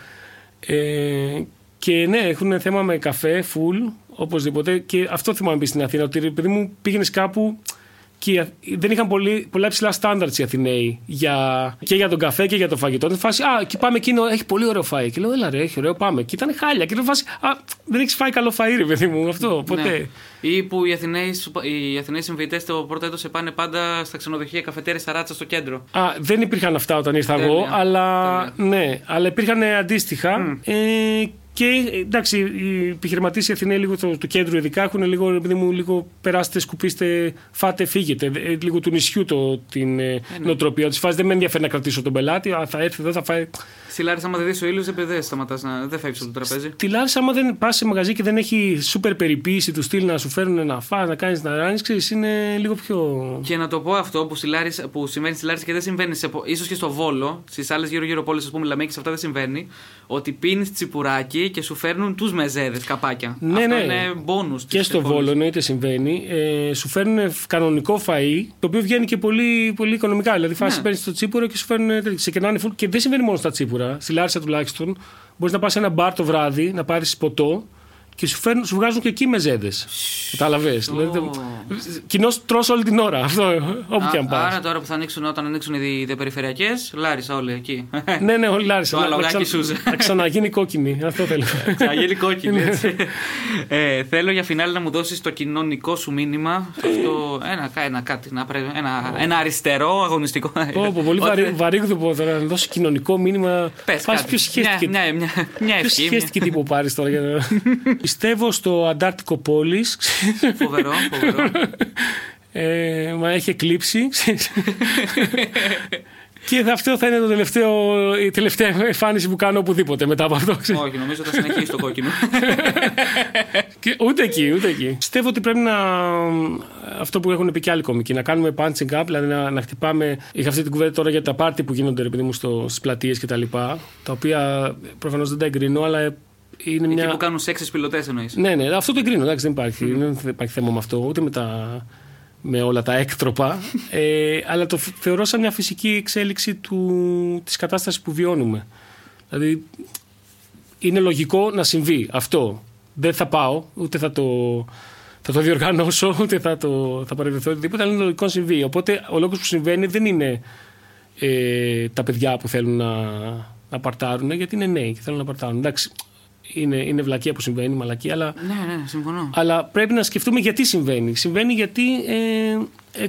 Ε, και ναι, έχουν θέμα με καφέ, full, οπωσδήποτε. Και αυτό θυμάμαι πει στην Αθήνα, ότι ρε παιδί μου πήγαινες κάπου και οι Αθ- δεν είχαν πολύ, πολλά υψηλά στάνταρτ οι Αθηναίοι για, και για τον καφέ και για το φαγητό. Ήταν φάση, Α, και πάμε εκείνο, έχει πολύ ωραίο φάι. Και λέω, Έλα ρε, έχει ωραίο, πάμε. Και ήταν χάλια. Και ήταν φάση, Α, δεν έχεις φάει καλό φαΐ, ρε παιδί μου, αυτό, ποτέ. Ναι. Ή που οι Αθηναίοι, σου- οι Αθηναίοι συμβητέ το πρώτο έτος πάνε πάντα στα ξενοδοχεία καφετέρια στα ράτσα στο κέντρο. Α, δεν υπήρχαν αυτά όταν ήρθα Τέλεια. εγώ, αλλά, ναι, αλλά υπήρχαν αντίστοιχα. Ε, και εντάξει, οι επιχειρηματίες οι Αθηναίοι λίγο του, του κέντρου ειδικά έχουν λίγο, επειδή μου, λίγο περάστε, σκουπίστε, φάτε, φύγετε. Ε, λίγο του νησιού το, την ε, νοοτροπία. Τη φάση δεν με ενδιαφέρει να κρατήσω τον πελάτη. Α, θα έρθει εδώ, θα φάει. Στη Λάρισα, άμα δεν δεις ο ήλιος, δεν δεν σταματάς να. Δεν φεύγεις από το τραπέζι. Τη Λάρισα, άμα δεν πας σε μαγαζί και δεν έχει σούπερ περιποίηση του στυλ να σου φέρουν να φας, να κάνεις να ράνεις, είναι λίγο πιο. Και να το πω αυτό που, στη Λάρισα, που συμβαίνει στη Λάρισα και δεν συμβαίνει σε, πο- ίσως και στο Βόλο, στις άλλες γύρω-γύρω πόλεις, ας πούμε, Λαμίκη, αυτά δεν συμβαίνει. Ότι πίνεις τσιπουράκι και σου φέρνουν τους μεζέδες καπάκια. Ναι, αυτό ναι. είναι μπόνου. Και στο Βόλο εννοείται συμβαίνει. Ε, σου φέρνουν κανονικό φαΐ, το οποίο βγαίνει και πολύ, πολύ οικονομικά. Δηλαδή, φάση Ναι. παίρνεις το τσίπουρο και σου φέρνουν. τέτοια. Σε κενάνε full. Και δεν συμβαίνει μόνο στα τσίπουρα. Στη Λάρισα τουλάχιστον. Μπορείς να πας σε ένα μπαρ το βράδυ, να πάρεις ποτό και σου, φέρνουν, σου βγάζουν και εκεί μεζέδε. Κατάλαβες; Δηλαδή, Κοινώ τρώ όλη την ώρα. Αυτό, όπου και αν πας. Άρα τώρα που θα ανοίξουν, όταν ανοίξουν οι διαπεριφερειακέ, Λάρισα όλοι εκεί. ναι, ναι, όλη Λάρισα. Το Να- να αλογάκι ξα- σούζε. Να ξαναγίνει κόκκινη. Αυτό θέλω. Θα γίνει κόκκινη, έτσι. ε, θέλω για φινάλε να μου δώσεις το κοινωνικό σου μήνυμα. Αυτό, ένα, ένα, κάτι, να πρέ- ένα, ένα αριστερό αγωνιστικό. Πω, πω, πολύ Ότι- βαρύ, βαρύγδουπο τώρα να δώσεις κοινωνικό μήνυμα. Πες Πας κάτι. ποιος σχέστηκε. Μια, μια, μια, μια Ποιος ευχή. σχέστηκε τύπο πάρεις τώρα. Για να... Πιστεύω στο Αντάρτικο Πόλης. μια- Φοβερό, φοβερό. ε, μα έχει εκλείψει. και αυτό θα είναι το τελευταίο, η τελευταία εμφάνιση που κάνω οπουδήποτε μετά από αυτό. Όχι, νομίζω θα συνεχίσει το κόκκινο. Και ούτε εκεί, ούτε εκεί. Πιστεύω ότι πρέπει να. Αυτό που έχουν πει και άλλοι κομικοί, να κάνουμε punching up, δηλαδή να, να χτυπάμε. Είχα αυτή την κουβέντα τώρα για τα πάρτι που γίνονται, ρε παιδί μου, στις πλατείες κτλ. Τα, τα οποία προφανώς δεν τα εγκρίνω, αλλά είναι Εκεί μια. που κάνουν σεξ πιλωτές εννοείς. Ναι, ναι, αυτό το εγκρίνω. Εντάξει, δεν υπάρχει, δεν υπάρχει θέμα με αυτό, ούτε με, τα, με όλα τα έκτροπα. ε, αλλά το φ- θεωρώ σαν μια φυσική εξέλιξη του, της κατάστασης που βιώνουμε. Δηλαδή, είναι λογικό να συμβεί αυτό. Δεν θα πάω, ούτε θα το, θα το διοργανώσω, ούτε θα, το, θα παρευρεθώ οτιδήποτε, αλλά είναι λογικό να συμβεί. Οπότε, ο λόγος που συμβαίνει δεν είναι ε, τα παιδιά που θέλουν να, να παρτάρουν, γιατί είναι νέοι και θέλουν να παρτάρουν. Εντάξει, είναι, είναι βλακεία που συμβαίνει, μαλακία, αλλά, Ναι, ναι, συμφωνώ. αλλά πρέπει να σκεφτούμε γιατί συμβαίνει. Συμβαίνει γιατί ε, ε,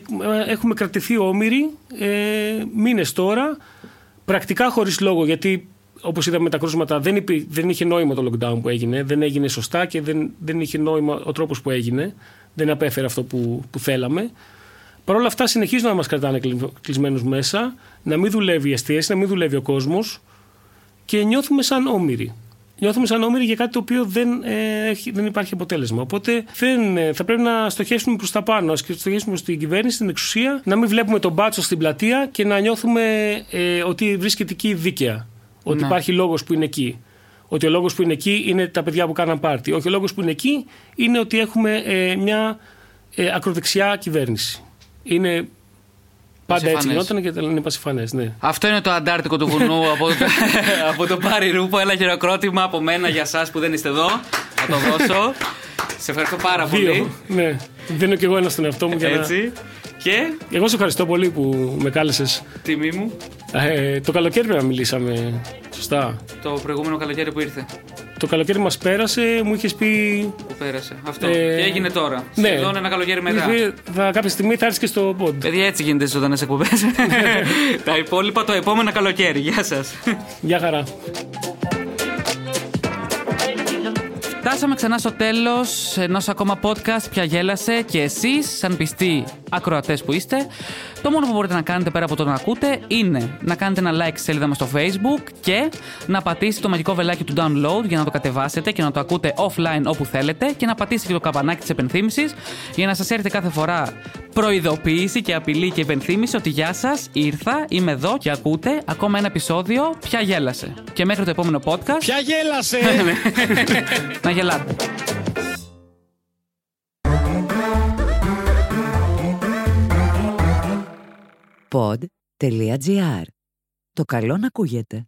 έχουμε κρατηθεί όμοιροι ε, μήνες τώρα, πρακτικά χωρίς λόγο, γιατί όπως είδαμε με τα κρούσματα δεν, υπή- δεν είχε νόημα το lockdown που έγινε, δεν έγινε σωστά και δεν, δεν είχε νόημα ο τρόπος που έγινε, δεν απέφερε αυτό που, που θέλαμε. Παρ' όλα αυτά συνεχίζουν να μας κρατάνε κλεισμένους μέσα, να μην δουλεύει η εστίαση, να μην δουλεύει ο κόσμος και νιώθουμε σαν όμοιροι. Νιώθουμε σαν όμοιροι για κάτι το οποίο δεν, ε, έχει, δεν υπάρχει αποτέλεσμα. Οπότε δεν, ε, θα πρέπει να στοχεύσουμε προς τα πάνω, να στοχεύσουμε στην κυβέρνηση, στην εξουσία, να μην βλέπουμε τον μπάτσο στην πλατεία και να νιώθουμε ε, ότι βρίσκεται εκεί δίκαια. Ότι Ναι. υπάρχει λόγος που είναι εκεί. Ότι ο λόγος που είναι εκεί είναι τα παιδιά που κάναν πάρτι. Όχι, ο λόγος που είναι εκεί είναι ότι έχουμε ε, μια ε, ακροδεξιά κυβέρνηση. Είναι πάντα έτσι Πασιφανές. γινόταν και είναι πασιφανές, ναι. Αυτό είναι το Αντάρτικο του βουνού από, το, από το Πάρη Ρούπο. Ένα χειροκρότημα από μένα για εσά που δεν είστε εδώ. Θα το δώσω. Σε ευχαριστώ πάρα πολύ. Δύο. Ναι. Δίνω κι εγώ ένα στον εαυτό μου για να. Έτσι. Και; Εγώ σε ευχαριστώ πολύ που με κάλεσες. τιμή μου, Ε, το καλοκαίρι πρέπει να μιλήσαμε. Σωστά; το προηγούμενο καλοκαίρι που ήρθε. Το καλοκαίρι μας πέρασε, μου είχες πει. Που πέρασε. Αυτό. Ε, Και έγινε τώρα. ναι. Σχεδόν ένα καλοκαίρι μετά. είχες πει, Θα, κάποια στιγμή θα έρθεις και στο pod. Παιδιά, έτσι γίνεται στι ζωντανές εκπομπές. Τα υπόλοιπα το επόμενο καλοκαίρι. Γεια σας. Γεια χαρά. Φτάσαμε ξανά στο τέλος ενός ακόμα podcast. Πια γέλασε και εσείς, σαν πιστοί ακροατές που είστε, το μόνο που μπορείτε να κάνετε πέρα από το να ακούτε είναι να κάνετε ένα like στη σελίδα μας στο Facebook και να πατήσετε το μαγικό βελάκι του download για να το κατεβάσετε και να το ακούτε offline όπου θέλετε και να πατήσετε και το καμπανάκι της επενθύμησης για να σας έρθει κάθε φορά προειδοποίηση και απειλή και επενθύμηση ότι γεια σας, ήρθα, είμαι εδώ και ακούτε ακόμα ένα επεισόδιο. Πια γέλασε. Και μέχρι το επόμενο podcast. Ποια γέλασε! να γελάτε. Pod.gr. Το καλό να ακούγεται.